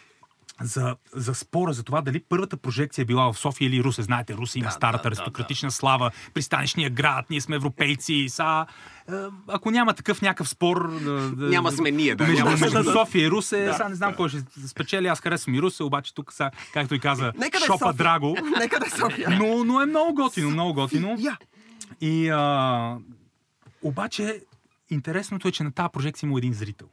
за, за спора за това дали първата прожекция е била в София или Русе. Знаете, Русе има Да, старата да, да, аристократична слава, пристанищния град, ние сме европейци. Са, е, ако няма такъв някакъв спор... е, да- Няма сме ние, да. между, Няма между София и Русе, Да, сега не знам да. кой ще спечели, аз харесвам и Русе, обаче тук, са, както и каза, Нека да Шопа София. Драго. *laughs* Нека да е София. Но, но е много готино, много готино. Я. И а, обаче интересното е, че на тази прожекция има един зрител.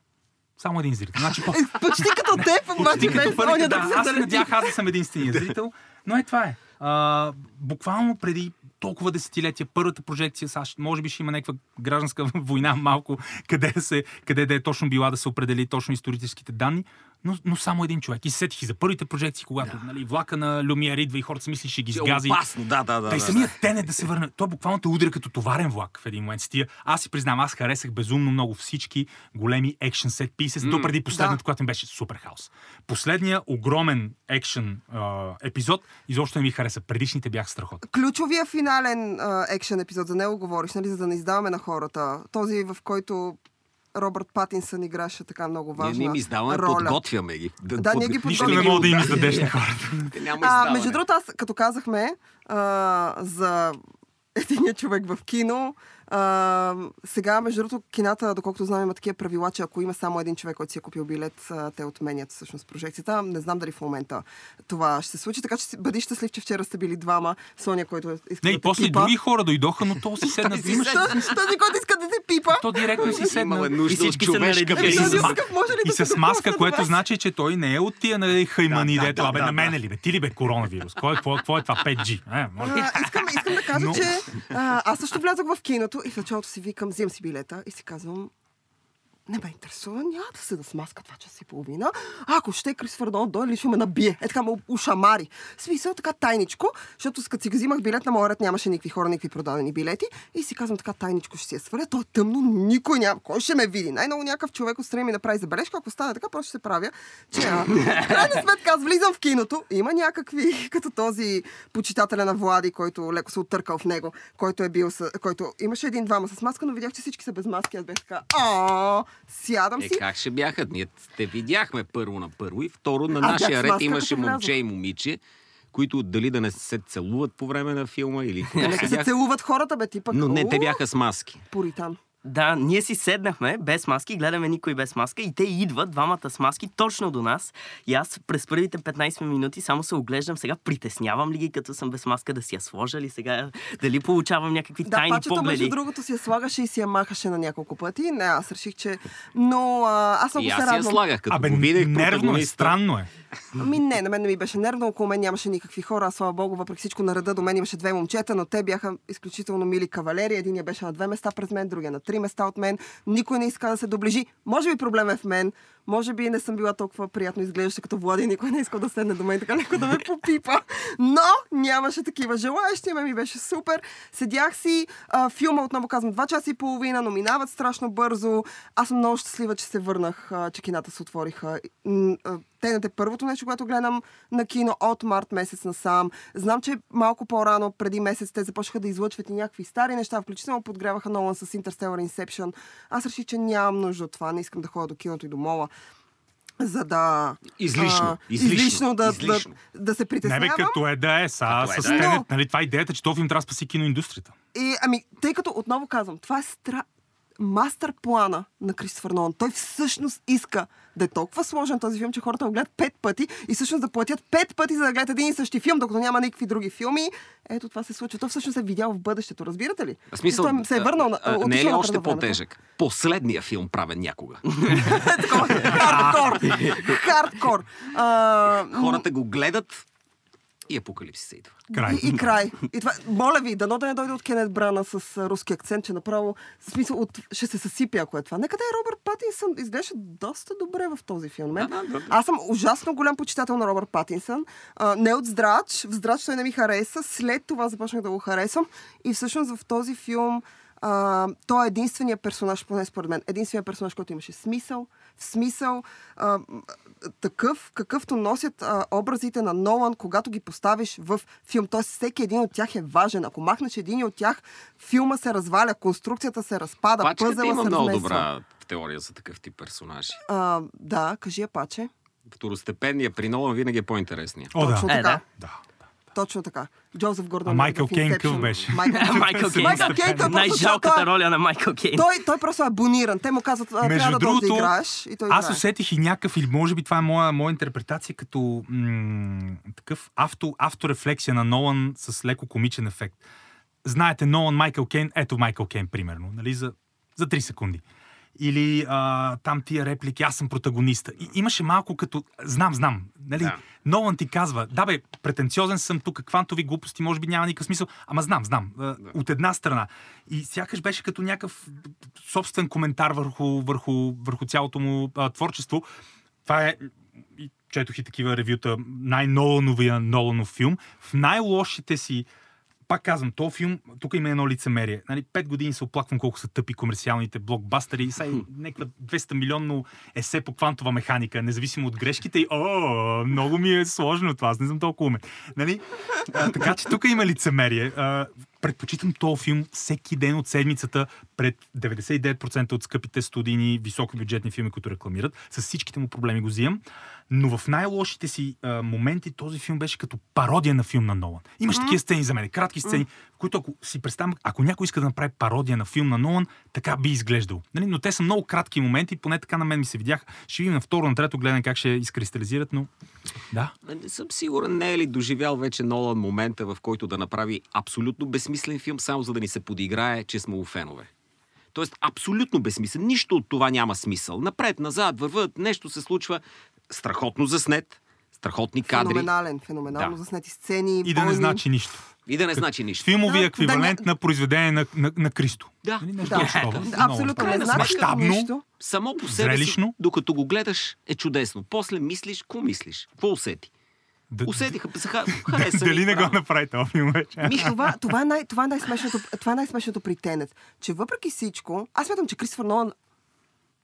Само един зрител. Значи, по- Е, Почти като теб, обаче почти като без първите, оня да, да се аз се надях аз да съм единствения зрител, но е това е. А, буквално преди толкова десетилетия, първата прожекция, САЩ, може би ще има някаква гражданска *laughs* война малко, къде, се, къде да е точно била да се определи точно историческите данни, но, но само един човек. И се сетих и за първите прожекции, когато нали, влака на Люмиер идва и хората си мисли, ще ги Че е. Опасно, да, да, да. Та и да, самият тене да се върне. Той буквално те удря като товарен влак в един момент. С тия. Аз си признавам, аз харесах безумно много всички големи екшен сет pieces, до преди последната, да. която ми беше супер хаос. Последният огромен екшен епизод изобщо не ми хареса. Предишните бяха страхотни. Ключовия финален екшен епизод, за него говориш, нали, за да не издаваме на хората. Този, в който Робърт Патинсън играше така много Ние важна не им издаваме, роля. подготвяме ги. Да, ние ги Нищо подготвяме. не мога да им Да. издадеш на хората. *laughs* Няма А, между другото, аз като казахме а, за *laughs* единия човек в кино, А, сега, между другото, кината, доколкото знам, има такива правила, че ако има само един човек, който си е купил билет, те отменят всъщност прожекцията. Не знам дали в момента това ще се случи, така че си- бъди щастлив, че вчера сте били двама. Соня, който е иска Не, да и после пипа. други хора дойдоха, но то си *laughs* седна. Този, който иска да те пипа. то директно си седна. И всички се наредиха. И Този с, ма- такъв, може ли и с маска, което значи, че той не е от тия нали, хаймани, Да, абе, да, на мене ли, бе, ти ли бе, коронавирус? Кой, кой, кой е това 5G? Е, искам, да кажа, че а, аз също влязох в киното и в началото си викам, взимам си билета и си казвам, не ме интересува, няма да седа с маска това час и половина. Ако ще Крисфър Нолан дойде, ще ме набие. Е така ме ушамари. Смисъл така тайничко, защото с като си взимах билет на моя нямаше никакви хора, никакви продадени билети. И си казвам така тайничко ще си я сваля. То е тъмно, никой няма. Кой ще ме види? Най-много някакъв човек отстрани ми направи забележка. Ако стане така, просто ще се правя. Че, а, крайна сметка, аз влизам в киното. Има някакви, като този почитателя на Влади, който леко се оттъркал в него, който е бил с, който имаше един-двама с маска, но видях, че всички са без маски. Аз бях така, сядам Е, си. как ще бяха? Ние те видяхме първо на първо и второ на нашия ред имаше момче и момиче, които дали да не се целуват по време на филма или какво Нека се целуват хората, бе, ти пък. Но не, те бяха с маски. Поритан. Да, ние си седнахме без маски, гледаме никой без маска и те идват, двамата с маски, точно до нас. И аз през първите 15 минути само се оглеждам сега, притеснявам ли ги, като съм без маска, да си я сложа ли сега, дали получавам някакви Да, тайни пачето погледи. между другото си я слагаше и си я махаше на няколко пъти. Не, аз реших, че... Но а, аз много И се аз си я радвам. слагах, като Абе, го видех нервно е, странно е. Ами не, на мен не ми беше нервно, около мен нямаше никакви хора, слава богу, въпреки всичко на реда до мен имаше две момчета, но те бяха изключително мили кавалери. Единия беше на две места през мен, другия на три места от мен. Никой не иска да се доближи. Може би проблем е в мен. Може би не съм била толкова приятно изглеждаща като Влади, никой не иска да седне до мен така леко да ме *laughs* попипа. Но нямаше такива желаящи, ме ми беше супер. Седях си, а, филма отново казвам, два часа и половина, но минават страшно бързо. Аз съм много щастлива, че се върнах, а, че кината се отвориха. Тенът е първото нещо, което гледам на кино от март месец насам. Знам, че малко по-рано, преди месец, те започнаха да излъчват и някакви стари неща, включително подгряваха Нолан с Interstellar Inception. Аз реших, че нямам нужда от това. Не искам да ходя до киното и до мола за да... Излишно, а, излишно, излишно да, излишно. Да, да се Не притеснявам. бе, като е да е, са, е с да е. Тенет, Но- нали, това е идеята, че този филм трябва да спаси киноиндустрията. И, ами, тъй като отново казвам, това е стра... мастер плана на Кристофър Нолан. Той всъщност иска да е толкова сложен този филм, че хората го гледат пет пъти и всъщност да платят пет пъти, за да гледат един и същи филм, докато няма никакви други филми. Ето това се случва. То всъщност е видял в бъдещето, разбирате ли? В смисъл, Той се е върнал на. а, не е ли още по-тежък? Последния филм правен някога. *laughs* Такова, Хардкор! Хардкор! А, Хората го гледат и апокалипсиса идва. Край. И, и край. И това, моля ви, дано да не дойде от Кенет Брана с а, руски акцент, че направо, в смисъл, от, ще се съсипи, ако е това. Нека да е Робърт Патинсън. Изглежда доста добре в този филм. Да, да, да. Аз съм ужасно голям почитател на Робърт Патинсън. А, не от здрач. В здрач той не ми хареса. След това започнах да го харесвам. И всъщност в този филм а, той е единственият персонаж, поне според мен, единственият персонаж, който имаше смисъл. В смисъл а, такъв, какъвто носят а, образите на Нолан, когато ги поставиш в филм. Тоест всеки един от тях е важен. Ако махнеш един от тях, филма се разваля, конструкцията се разпада, Пачката пъзела има се много размесва. добра теория за такъв тип персонажи. А, да, кажи я паче. Второстепенния при Нолан винаги е по-интересния. О, да. Точно Е, така. да. да. Точно така. Джозеф Гордон. А Майкъл Кейн какъв беше? Майкъл, Кейн. Майкъл Кейн, Най-жалката роля на Майкъл Кейн. Той, той просто е абониран. Те му казват, а, Между трябва да дойдеш да другото, играеш. И той Аз играе. усетих и някакъв, или може би това е моя, моя интерпретация, като м- такъв авто, авторефлексия на Нолан с леко комичен ефект. Знаете, Нолан, Майкъл Кейн, ето Майкъл Кейн, примерно, нали, за, за 3 секунди. Или а, там тия реплики, аз съм протагониста. И, имаше малко като, знам, знам, нали, Да. Нолан ти казва, да бе, претенциозен съм тук, квантови глупости, може би няма никакъв смисъл, ама знам, знам, а, от една страна. И сякаш беше като някакъв собствен коментар върху, върху, върху цялото му а, творчество. Това е, четох и такива ревюта, най-Нолановия Ноланов филм. В най-лошите си пак казвам, този филм, тук има едно лицемерие. Нали, пет години се оплаквам колко са тъпи комерциалните блокбастери. Сега и някаква 200 милионно есе по квантова механика, независимо от грешките. И, о, много ми е сложно това, аз не съм толкова умен. Нали? А, така че тук има лицемерие. А, предпочитам този филм всеки ден от седмицата пред 99% от скъпите студийни, високобюджетни филми, които рекламират. С всичките му проблеми го взимам. Но в най-лошите си а, моменти този филм беше като пародия на филм на Нолан. Имаш такива сцени за мен, кратки сцени, в които ако си представям, ако някой иска да направи пародия на филм на Нолан, така би изглеждал. Нали? Но те са много кратки моменти, поне така на мен ми се видяха. Ще видим на второ, на трето гледане как ще изкристализират, но да. Не съм сигурен, не е ли доживял вече Нолан момента, в който да направи абсолютно безсмислен филм, само за да ни се подиграе, че сме фенове. Тоест, абсолютно безсмислен. Нищо от това няма смисъл. Напред, назад, върват, нещо се случва. Страхотно заснет, страхотни кадри. Феноменален, феноменално Да. заснети сцени. И да не бойни. значи нищо. И да не значи нищо. Филмови Да, еквивалент да, на произведение на, на, на Кристо. Да, Нали, нещо да. Да, Много Абсолютно не значи Мащабно. нищо. Само по себе си, Зрелищно? докато го гледаш, е чудесно. После мислиш, какво мислиш? Какво усети? Да- Усетиха, ха- *laughs* хареса Дали не го направи този филм вече? Ми, това, това, е най, това, е най-смешното, това е най-смешното при Тенет, че въпреки всичко, аз смятам, че Кристофър Нолан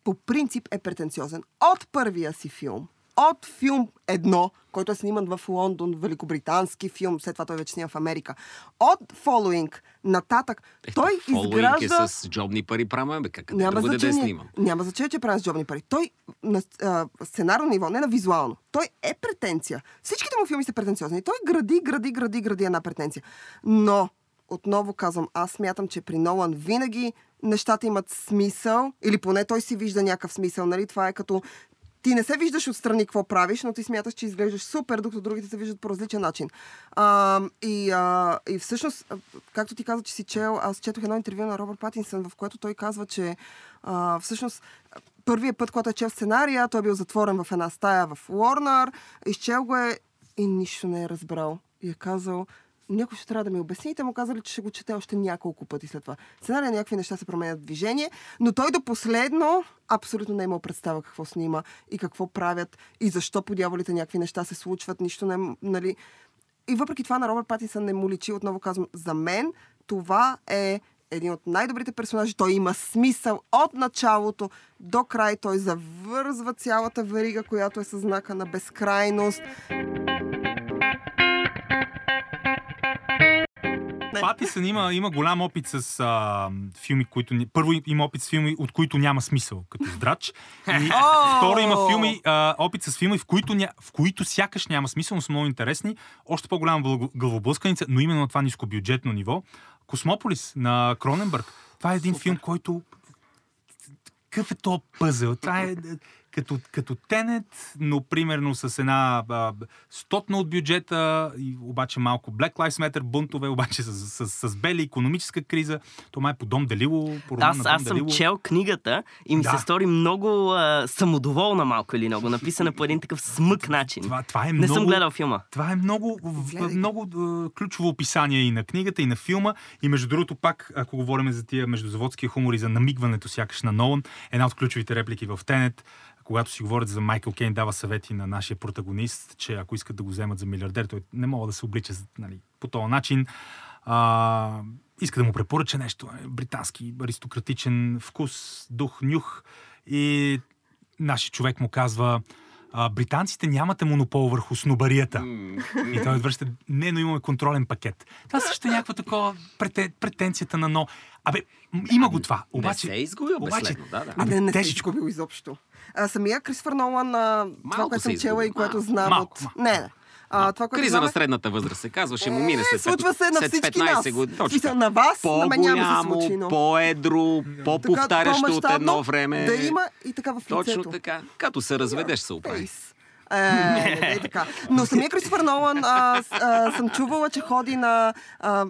по принцип е претенциозен. От първия си филм, от филм едно, който е сниман в Лондон, великобритански филм, след това той вече снима в Америка, от Following нататък, той Фолуинг изгражда... е с джобни пари, прама, бе, как Няма да бъде да е значение, снимам. няма значение, че е правен с джобни пари. Той на а, сценарно ниво, не на визуално. Той е претенция. Всичките му филми са претенциозни. Той гради, гради, гради, гради една претенция. Но, отново казвам, аз смятам, че при Нолан винаги нещата имат смисъл, или поне той си вижда някакъв смисъл. Нали? Това е като ти не се виждаш отстрани какво правиш, но ти смяташ, че изглеждаш супер, докато другите се виждат по различен начин. А, и, а, и всъщност, както ти каза, че си чел, аз четох едно интервю на Робърт Патинсън, в което той казва, че а, всъщност първият път, когато е чел сценария, той е бил затворен в една стая в Уорнер, изчел го е и нищо не е разбрал. И е казал, някой ще трябва да ми обясни. И те му казали, че ще го чете още няколко пъти след това. Сценария някакви неща се променят в движение, но той до последно абсолютно не е имал представа какво снима и какво правят и защо по дяволите някакви неща се случват. Нищо не, нали... И въпреки това на Робърт Патинсън не му личи, отново казвам, за мен това е един от най-добрите персонажи. Той има смисъл от началото до край. Той завързва цялата верига, която е със знака на безкрайност. Патисън има, има голям опит с а, филми, които... Първо има опит с филми, от които няма смисъл, като здрач. И *laughs* второ има филми, а, опит с филми, в които, ня, в които сякаш няма смисъл, но са много интересни. Още по-голяма главоблъсканица, но именно на това нискобюджетно ниво. Космополис на Кроненбърг. Това е един филм, който какъв е то пъзъл? Това е, като, като Тенет, но примерно с една а, стотна от бюджета, и обаче малко Black Lives Matter бунтове, обаче с, с, с, с бели економическа криза. Това е по Дом Делило, по роман Аз, на Дом аз съм Делило. чел книгата и ми Да. се стори много а, самодоволна малко или много, написана по един такъв смък начин. Това, това е Не много... съм гледал филма. Това е много, Гледай много ключово описание и на книгата, и на филма. И между другото, пак, ако говорим за тия междузаводския хумор и за намигването сякаш на Нолан, една от ключовите реплики в Тенет, когато си говорят за Майкъл Кейн, дава съвети на нашия протагонист, че ако искат да го вземат за милиардер, той не мога да се облича нали, по този начин. А, иска да му препоръча нещо. е, Британски, аристократичен вкус, дух, нюх. И нашия човек му казва, а, британците нямате монопол върху снобарията. И той отвръща, не, но имаме контролен пакет. Това също е някаква такова прете, претенцията на но. Абе, има го това. Обаче, не се е изгубил обаче- да, да. Абе, не, не се тежичко. изгубил изобщо. А, самия Крисфър Нолан, а, това, което съм чела и което знам Малко, от... малко. Не, не. А, това, което Криза знам на средната възраст се казва, ще му мине след, Е, случва се на всички 15 нас. години. Точно на вас, на мен няма се случи, но- по-едро, по-повтарящо от едно време. Да има и така в лицето. Точно така. Като се разведеш, се оправи. Е, не, не, така. Но самия Кристофър Нолан а, а, съм чувала, че ходи на а,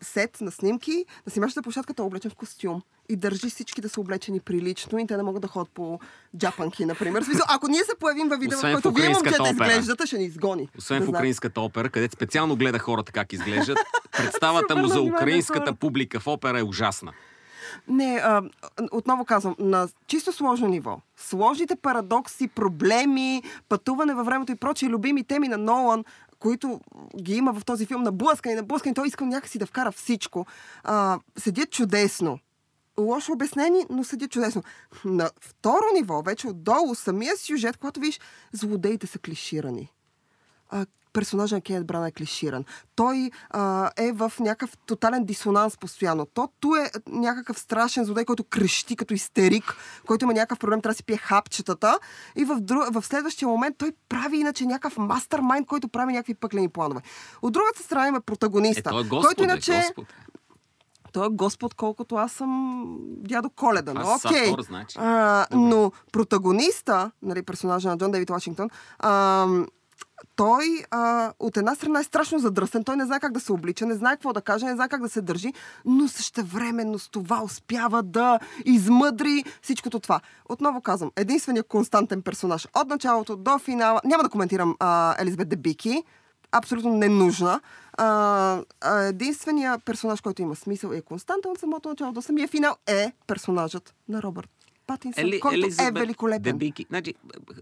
сет на снимки, на снимачната площадка, той е облечен в костюм. И държи всички да са облечени прилично и те не могат да ходят по джапанки, например. Смисъл, ако ние се появим във видео, в Освен в който вие момчета опера. изглеждате, ще ни изгони. Освен Да в украинската опера, където специално гледа хората как изглеждат, *laughs* представата му за украинската публика в опера е ужасна. Не, а, отново казвам, на чисто сложно ниво. Сложните парадокси, проблеми, пътуване във времето и прочие любими теми на Нолан, които ги има в този филм, наблъскани, наблъскани, той иска някакси да вкара всичко. А, седят чудесно. Лошо обяснени, но седят чудесно. На второ ниво, вече отдолу, самия сюжет, когато виж, злодеите са клиширани. А, персонажа на Кенет Брана е клиширан. Той а, е в някакъв тотален дисонанс постоянно. То ту е някакъв страшен злодей, който крещи като истерик, който има някакъв проблем, трябва да си пие хапчетата. И в, друг, в следващия момент той прави иначе някакъв мастермайнд, който прави някакви пъклени планове. От другата страна има протагониста, Е, е Господ, който е, иначе Господ. Той е Господ, колкото аз съм дядо Коледа. Но, окей. Сатор, значи. А, но протагониста, нали, персонажа на Джон Дейвид Вашингтон, а, той а, от една страна е страшно задръстен, той не знае как да се облича, не знае какво да каже, не знае как да се държи, но същевременно с това успява да измъдри всичкото това. Отново казвам, единственият константен персонаж от началото до финала, няма да коментирам а, Елизабет Дебики, абсолютно ненужна. А, а, единственият персонаж, който има смисъл и е константен от самото начало до самия финал е персонажът на Робърт Патинсън, Ели, който Елизабет е великолепен. Дебики. Значи,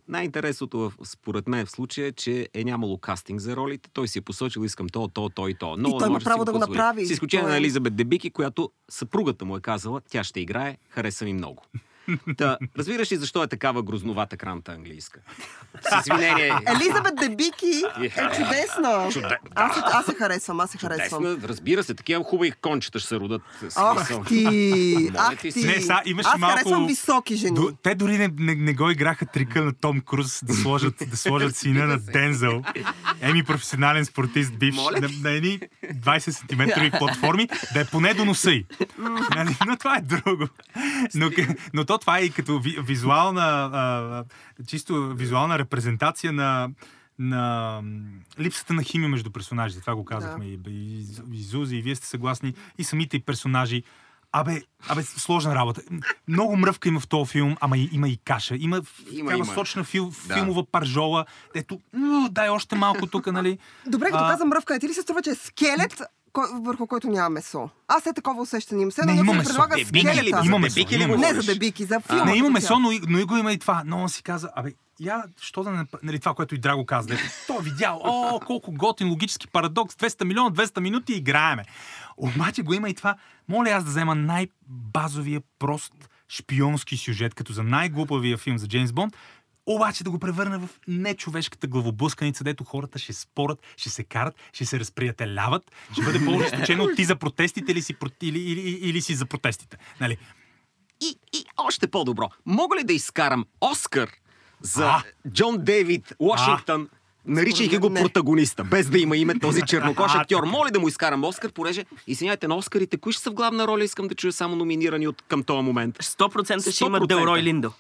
най-интересното според мен в случая е, че е нямало кастинг за ролите. Той си е посочил, искам то, то, то и то. Но той има право да го направи. С изключение Той е- на Елизабет Дебики, която съпругата му е казала, тя ще играе, хареса ми много. Та, разбираш ли защо е такава грозновата кранта английска? С *laughs* извинение. Елизабет Дебики е чудесна. Чуде- Аз, се- аз се харесвам, аз се харесвам. Чудесна, разбира се, такива хубави кончета ще се. Смисъл. Ох ти! Ах ти. Не, са, имаше Аз малко... харесвам високи жени. До, те дори не, не, не го играха трика на Том Круз да сложат, да сложат *laughs* сина на Дензел. Еми професионален спортист, бивш, на, на едни 20 см платформи, да е поне до носа й. Нали? Но това е друго. Но, но то това е и като ви, визуална, а, чисто визуална репрезентация на на липсата на химия между персонажите. Това го казахме и, и, и Зузи, и вие сте съгласни. И самите персонажи. Абе, абе, сложна работа. Много мръвка има в този филм, ама и, има и каша. Има, Има, има. сочна фил, Да. филмова паржола, ето, «М, дай още малко тук, нали? Добре, като А, каза мръвка, ти ли се струва, че е скелет, върху който няма месо? Аз е такова усещане. имам. Все Не, има се месо. Дебики ли? скелета. За Има месо, дебики ли го. Не за дебики, за филма. не, има месо, но, и- но и го има и това. Но он си каза, абе, я, що да не... Нали, това, което и Драго каза. дето, *laughs* Той е видял, о, колко готин логически парадокс, 200 милиона, 200 минути и играеме. Обаче го има и това. Моля аз да взема най-базовия, прост шпионски сюжет, като за най-глупавия филм за Джеймс Бонд, обаче да го превърна в нечовешката главоблъсканица, дето хората ще спорят, ще се карат, ще се разприятеляват, ще бъде по-ожесточено от ти за протестите или си, проти- или, или, или, или си за протестите. Нали? И, и още по-добро. Мога ли да изкарам Оскар за А. Джон Дейвид Вашингтон, наричайки го не. протагониста, без да има име този чернокош *laughs* актьор? Моля да му изкарам Оскар, понеже, извиняйте, на Оскарите, кои ще са в главна роля, искам да чуя само номинирани от към този момент. 100% ще има 100%. Делрой Линдо.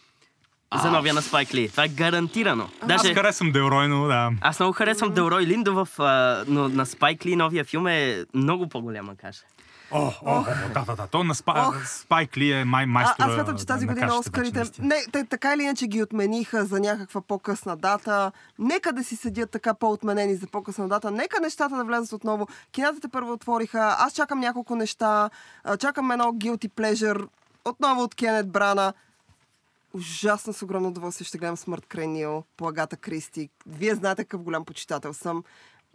За новия на Спайк Ли. Това е гарантирано. Аз Даже, харесвам Делрой, но да. аз много харесвам Делрой Линдо в, а, но на Спайк Ли новия филм е много по-голяма каша. О, о, да, да, да. То на Спа, Ох. Спайк Ли е май, А, майстора аз смятам, че тази на година кашата, Оскарите, не, те така или иначе ги отмениха за някаква по-късна дата. Нека да си седят така по-отменени за по-късна дата. Нека нещата да влязат отново. Кинатите първо отвориха. Аз чакам няколко неща. Чакам едно guilty pleasure. Отново от Кенет Брана. Ужасно с огромно удоволствие ще гледам Смърт край Нил по Агата Кристи. Вие знаете какъв голям почитател съм.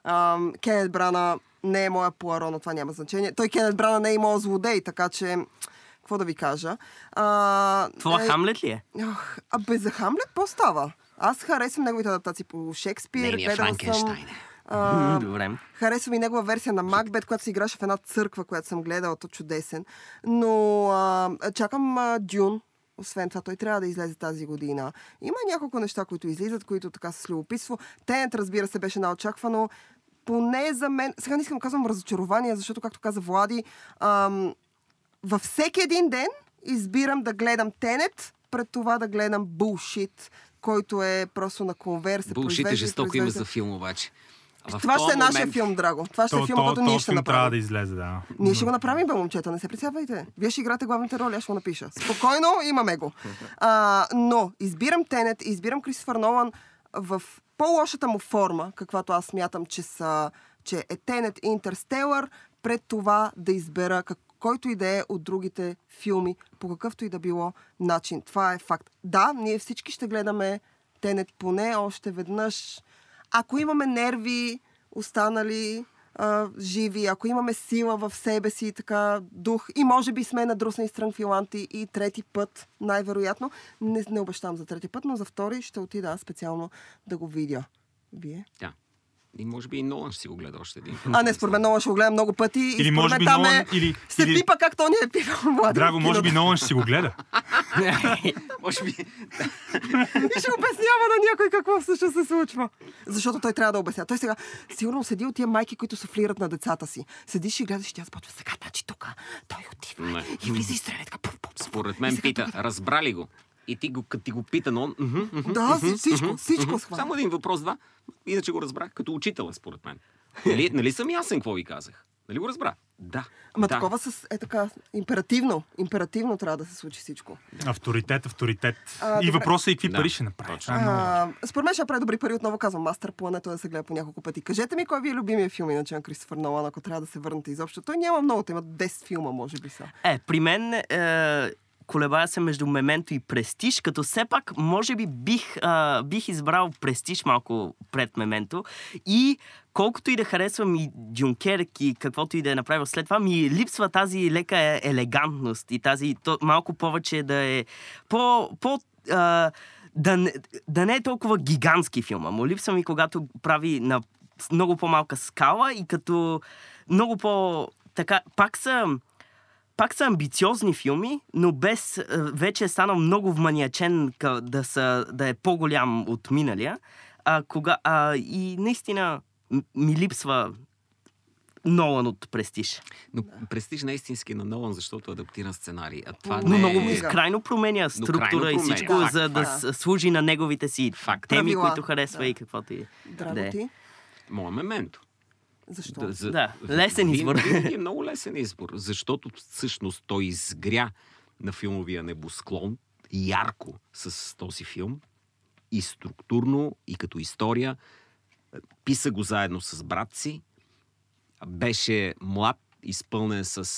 Ам, Кенет Брана не е моя Пуаро, но това няма значение. Той Кенет Брана не е моят злодей, така че... Какво да ви кажа? А, Това е, Хамлет ли е? Ох, а бе за Хамлет какво става? Аз харесвам неговите адаптации по Шекспир. Нейния гледала съм, а, *laughs* Добре. Харесвам и негова версия на Макбет, която се играше в една църква, която съм гледала, то чудесен. Но а, чакам а, Дюн. Освен това, той трябва да излезе тази година. Има няколко неща, които излизат, които така с любопитство. Тенет, разбира се, беше наочаквано. Поне за мен, сега не искам да казвам разочарование, защото, както каза Влади, ам, във всеки един ден избирам да гледам Тенет, пред това да гледам булшит, който е просто на конверс. се Булшит е произвежда жестоко име произвежда. за филм, обаче. В Това ще е този нашия момент- филм, Драго. Това ще То, е филм, то, който то ние ще филм трябва да направим. излезе, да. Ние ще го направим, бе, момчета, не се притеснявайте. Вие ще играте главните роли, аз ще го напиша. Спокойно, имаме го. А, но избирам Тенет, избирам Кристофър Нолан в по-лошата му форма, каквато аз смятам, че, са, че е Тенет и Интерстелър, пред това да избера как, който и да е от другите филми, по какъвто и да било начин. Това е факт. Да, ние всички ще гледаме Тенет поне още веднъж. Ако имаме нерви, останали а, живи, ако имаме сила в себе си, така дух и може би сме надрусни стрънфиланти и трети път, най-вероятно, не, не обещавам за трети път, но за втори ще отида аз специално да го видя. Вие? Да. И може би и Нолан ще си го гледа още един. А, не, според мен Нолан ще го гледа много пъти. и Или според може би там Нолан, е... или, Се или пипа как то ни е пипал млади. Драго, може би Нолан ще си го гледа. *laughs* може би. И ще обяснява на някой какво всъщност се случва. Защото той трябва да обясня. Той сега сигурно седи от тия майки, които суфлират на децата си. Седиш и гледаш и тя започва сега, значи тук. Той отива Не. и влиза и стреля така. Според мен пита, разбрали го. И ти го, като ти го пита, но Да, всичко, всичко схвана. Само един въпрос, два. Иначе го разбрах, като учител е, според мен. Нали, нали съм ясен какво ви казах? Нали го разбра? Да. Ама да. такова с, е така, императивно. Императивно трябва да се случи всичко. Авторитет, авторитет. А, и добре. въпросът е какви Да, пари ще направи. точно. Е. А, според мен ще прави добри пари, отново казвам. Мастер плането да се гледа по няколко пъти. Кажете ми, кой ви е любимия филм, иначе на Кристофър Нолан, ако трябва да се върнете изобщо. Той няма много, той има 10 филма, може би са. Е, при мен е, колебая се между Мементо и Престиж, като все пак, може би, бих, а, бих избрал Престиж малко пред Мементо. И колкото и да харесвам и Дюнкерк и каквото и да е направил след това, ми липсва тази лека е- елегантност и тази то, малко повече да е по... по а, да, не, да не е толкова гигантски филма. Му липсва ми, когато прави на много по-малка скала и като много по... Така, пак са пак са амбициозни филми, но без е, вече е станал много вманиачен да, са, да е по-голям от миналия. А, кога, а, и наистина ми липсва Нолан от Престиж. Но престиж наистински на Нолан, защото е адаптиран сценарий. А това Но не много е... Крайно променя структура крайно и всичко, Факт, за да факт. служи на неговите си Факт. теми, Правила. които харесва Да. и каквото и. Драго Да. ти? Моя мементо. Защо? за- Да, лесен избор. Винаги е много лесен избор, защото всъщност той изгря на филмовия небосклон ярко с този филм и структурно, и като история. Писа го заедно с брат си. Беше млад, изпълнен с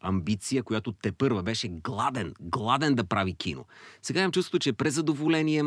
амбиция, която те първа беше гладен, гладен да прави кино. Сега имам чувството, че е презадоволение.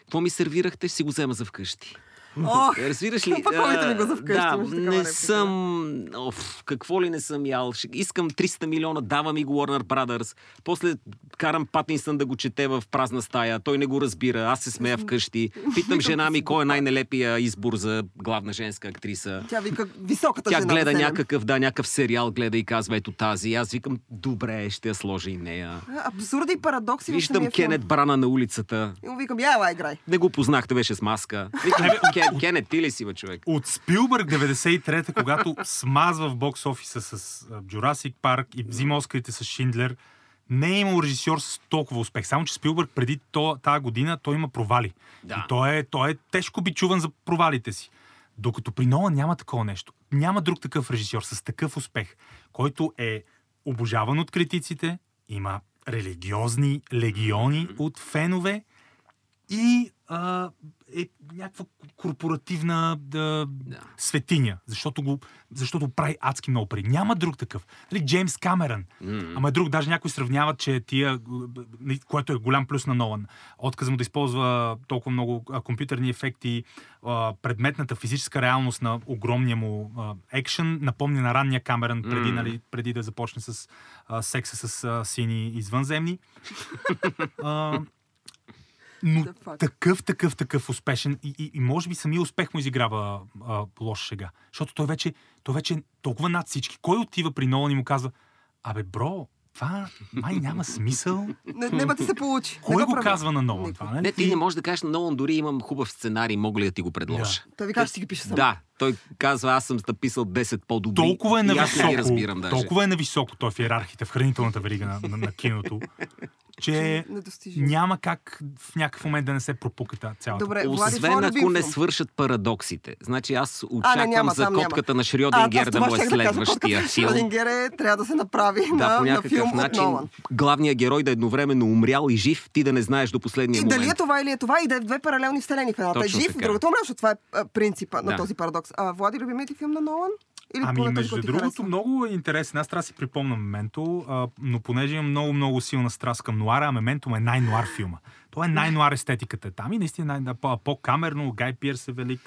Какво ми сервирахте, ще си го взема за вкъщи. Ох, Разбираш ли? Паковайте ми го за вкъщи, Да, не реплика, съм... Оф, какво ли не съм ял? Искам 300 милиона, дава ми го Warner Brothers. После карам Патинсън да го чете в празна стая. Той не го разбира. Аз се смея вкъщи. Питам жена ми кой е най-нелепия избор за главна женска актриса. Тя вика високата Тя жена. гледа някакъв, да, някакъв сериал, гледа и казва ето тази. Аз викам, добре, ще я сложа и нея. Абсурди и парадокси Виждам. Кенет Брана на улицата. И му викам, я, играй. Не го познахте, беше с маска. Викам, Кен, Кенет, ти ли си, бе, човек? От Спилбърг 93-та, когато смазва в бокс офиса с Jurassic Парк и взима Оскарите с Шиндлер, не е имал режисьор с толкова успех. Само, че Спилбърг преди тази година той има провали. Да. И той е, той е тежко бичуван за провалите си. Докато при Нолан няма такова нещо. Няма друг такъв режисьор с такъв успех, който е обожаван от критиците, има религиозни легиони от фенове и а, е някаква корпоративна да, Да. светиня, защото, го, защото прави адски много пари. Няма друг такъв. Нали, Джеймс Камерън. М. Ама друг, даже някои сравняват, че тия, нали, което е голям плюс на Нолан, отказа му да използва толкова много а, компютърни ефекти, а, предметната физическа реалност на огромния му а, екшен, напомня на ранния Камерън, преди, М. нали, преди да започне с а, секса с а, сини извънземни. *laughs* а, но такъв, такъв, такъв успешен и, и, и може би самия успех му изиграва а, лоша шега. Защото той вече, той вече е толкова над всички. Кой отива при Нолан и му казва, абе, бро, това май няма смисъл. Не, не ба ти се получи. Не Кой го прави. казва на Нолан това? Нали? Не, ти не можеш да кажеш на Нолан, дори имам хубав сценарий, мога ли да ти го предложа? Той ви каже, си ги пише сам. Да, той казва, аз съм написал 10 по-добри. Толкова е не нависоко, разбирам даже. толкова е нависоко той в иерархията, в хранителната верига на, на, на киното, *laughs* че няма как в някакъв момент да не се пропука тази цялата. Добре, Освен твой ако не свършат парадоксите. Значи аз очаквам няма, за там няма. на А, Шрьодингер аз да му е да следващия котката филм. Шрьодингер е, трябва да се направи Да, на, по на филм от начин Нолан. главният герой да е едновременно умрял и жив, ти да не знаеш до последния И момент. дали е това или е това, и да е две паралелни вселени. В едната е Точно жив, в така. другата умря, защото това е а, принципа на Да. този парадокс. А, Влади, любимият ти филм на Нолан? Или Ами, между другото, харесва? много е интересен. Аз трябва да си припомня Мементо, а, но понеже имам много, много силна страст към нуара, а Мементо е най-нуар филма. Това е най-нуар естетиката там и наистина най- по- по-камерно, Гай Пирс е велик.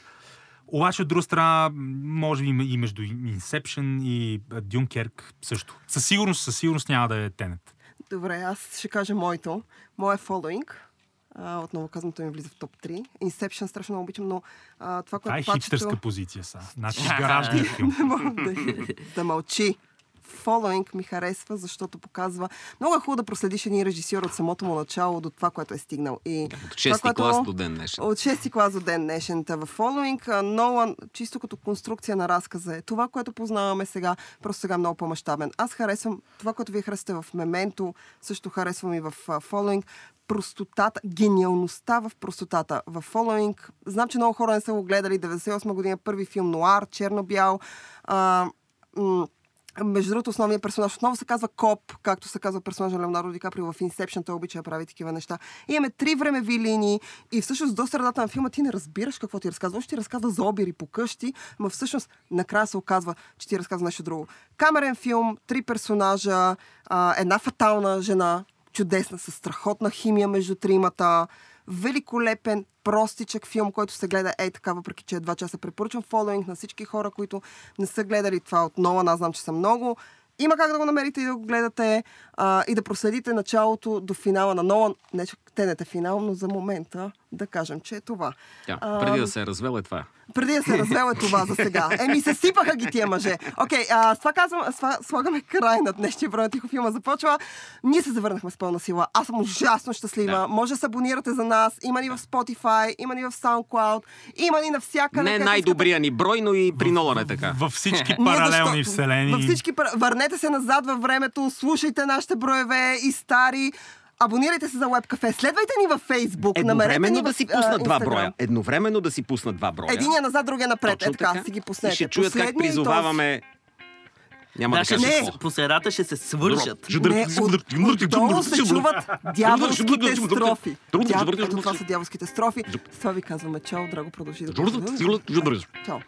Обаче от друга страна, може би и между Inception и Дюнкерк също. Със сигурност, със сигурност няма да е Тенет. Добре, аз ще кажа моето. Мое Following. А, отново казвам, той ми влиза в топ 3. Inception страшно много обичам, но а, това, Това което е пачето... хипстърска позиция са. Значи *laughs* гаражния филм. Не мога да, да мълчи. Following ми харесва, защото показва... Много е хубаво да проследиш един режисьор от самото му начало до това, което е стигнал. И От това, 6 което- клас до ден днешен. От 6 клас до ден днешен. Та В Following, Нолан, чисто като конструкция на разказа е това, което познаваме сега, просто сега е много по-мащабен. Аз харесвам това, което вие харесвате в Мементо, също харесвам и в Following. Простотата, гениалността в простотата. В Following, знам, че много хора не са го гледали, 98 година, първи филм Нуар, черно-бял. А, м- между другото, основният персонаж отново се казва Коп, както се казва персонажа на Леонардо Ди Каприо в Inception, той обича да прави такива неща. И имаме три времеви линии и всъщност до средата на филма ти не разбираш какво ти разказва. Още ти разказва за обири по къщи, но всъщност накрая се оказва, че ти разказва нещо друго. Камерен филм, три персонажа, една фатална жена, чудесна, с страхотна химия между тримата, великолепен, простичък филм, който се гледа ей така, въпреки че е два часа. Препоръчвам фолоинг на всички хора, които не са гледали това от Нолан. Аз знам, че са много. Има как да го намерите и да го гледате а, и да проследите началото до финала на Нолан. Не, че тенете финал, но за момента да кажем, че е това. Да, А, преди да се е развел е това. преди да се развел е това за сега. Еми, се сипаха ги тия мъже. Окей, а, с това казвам, с това слагаме край на днешния брой на Тихо филма започва. Ние се завърнахме с пълна сила. Аз съм ужасно щастлива. Да. Може да се абонирате за нас. Има ни в Spotify, има ни в SoundCloud, има ни навсякъде. Не е най-добрия ни брой, но и при Нолан е така. Във всички *laughs* Ние паралелни защо- вселени. Във всички, върнете се назад във времето, слушайте нашите броеве и стари. Абонирайте се за Webcafe. Следвайте ни във Facebook. Намерете ни Едновременно в, да си пуснат два броя. Едновременно да си пуснат два броя. Единия назад, другия напред. Точно е така, така. си ги И пуснете. ще чуят как Последния и призоваваме... Няма Да, да кажа не. какво. по средата ще се свържат. Не, от, отдолу се чуват дяволските строфи. Дя... Ето това са дяволските строфи. С това ви казваме чао, драго продължи да Чао.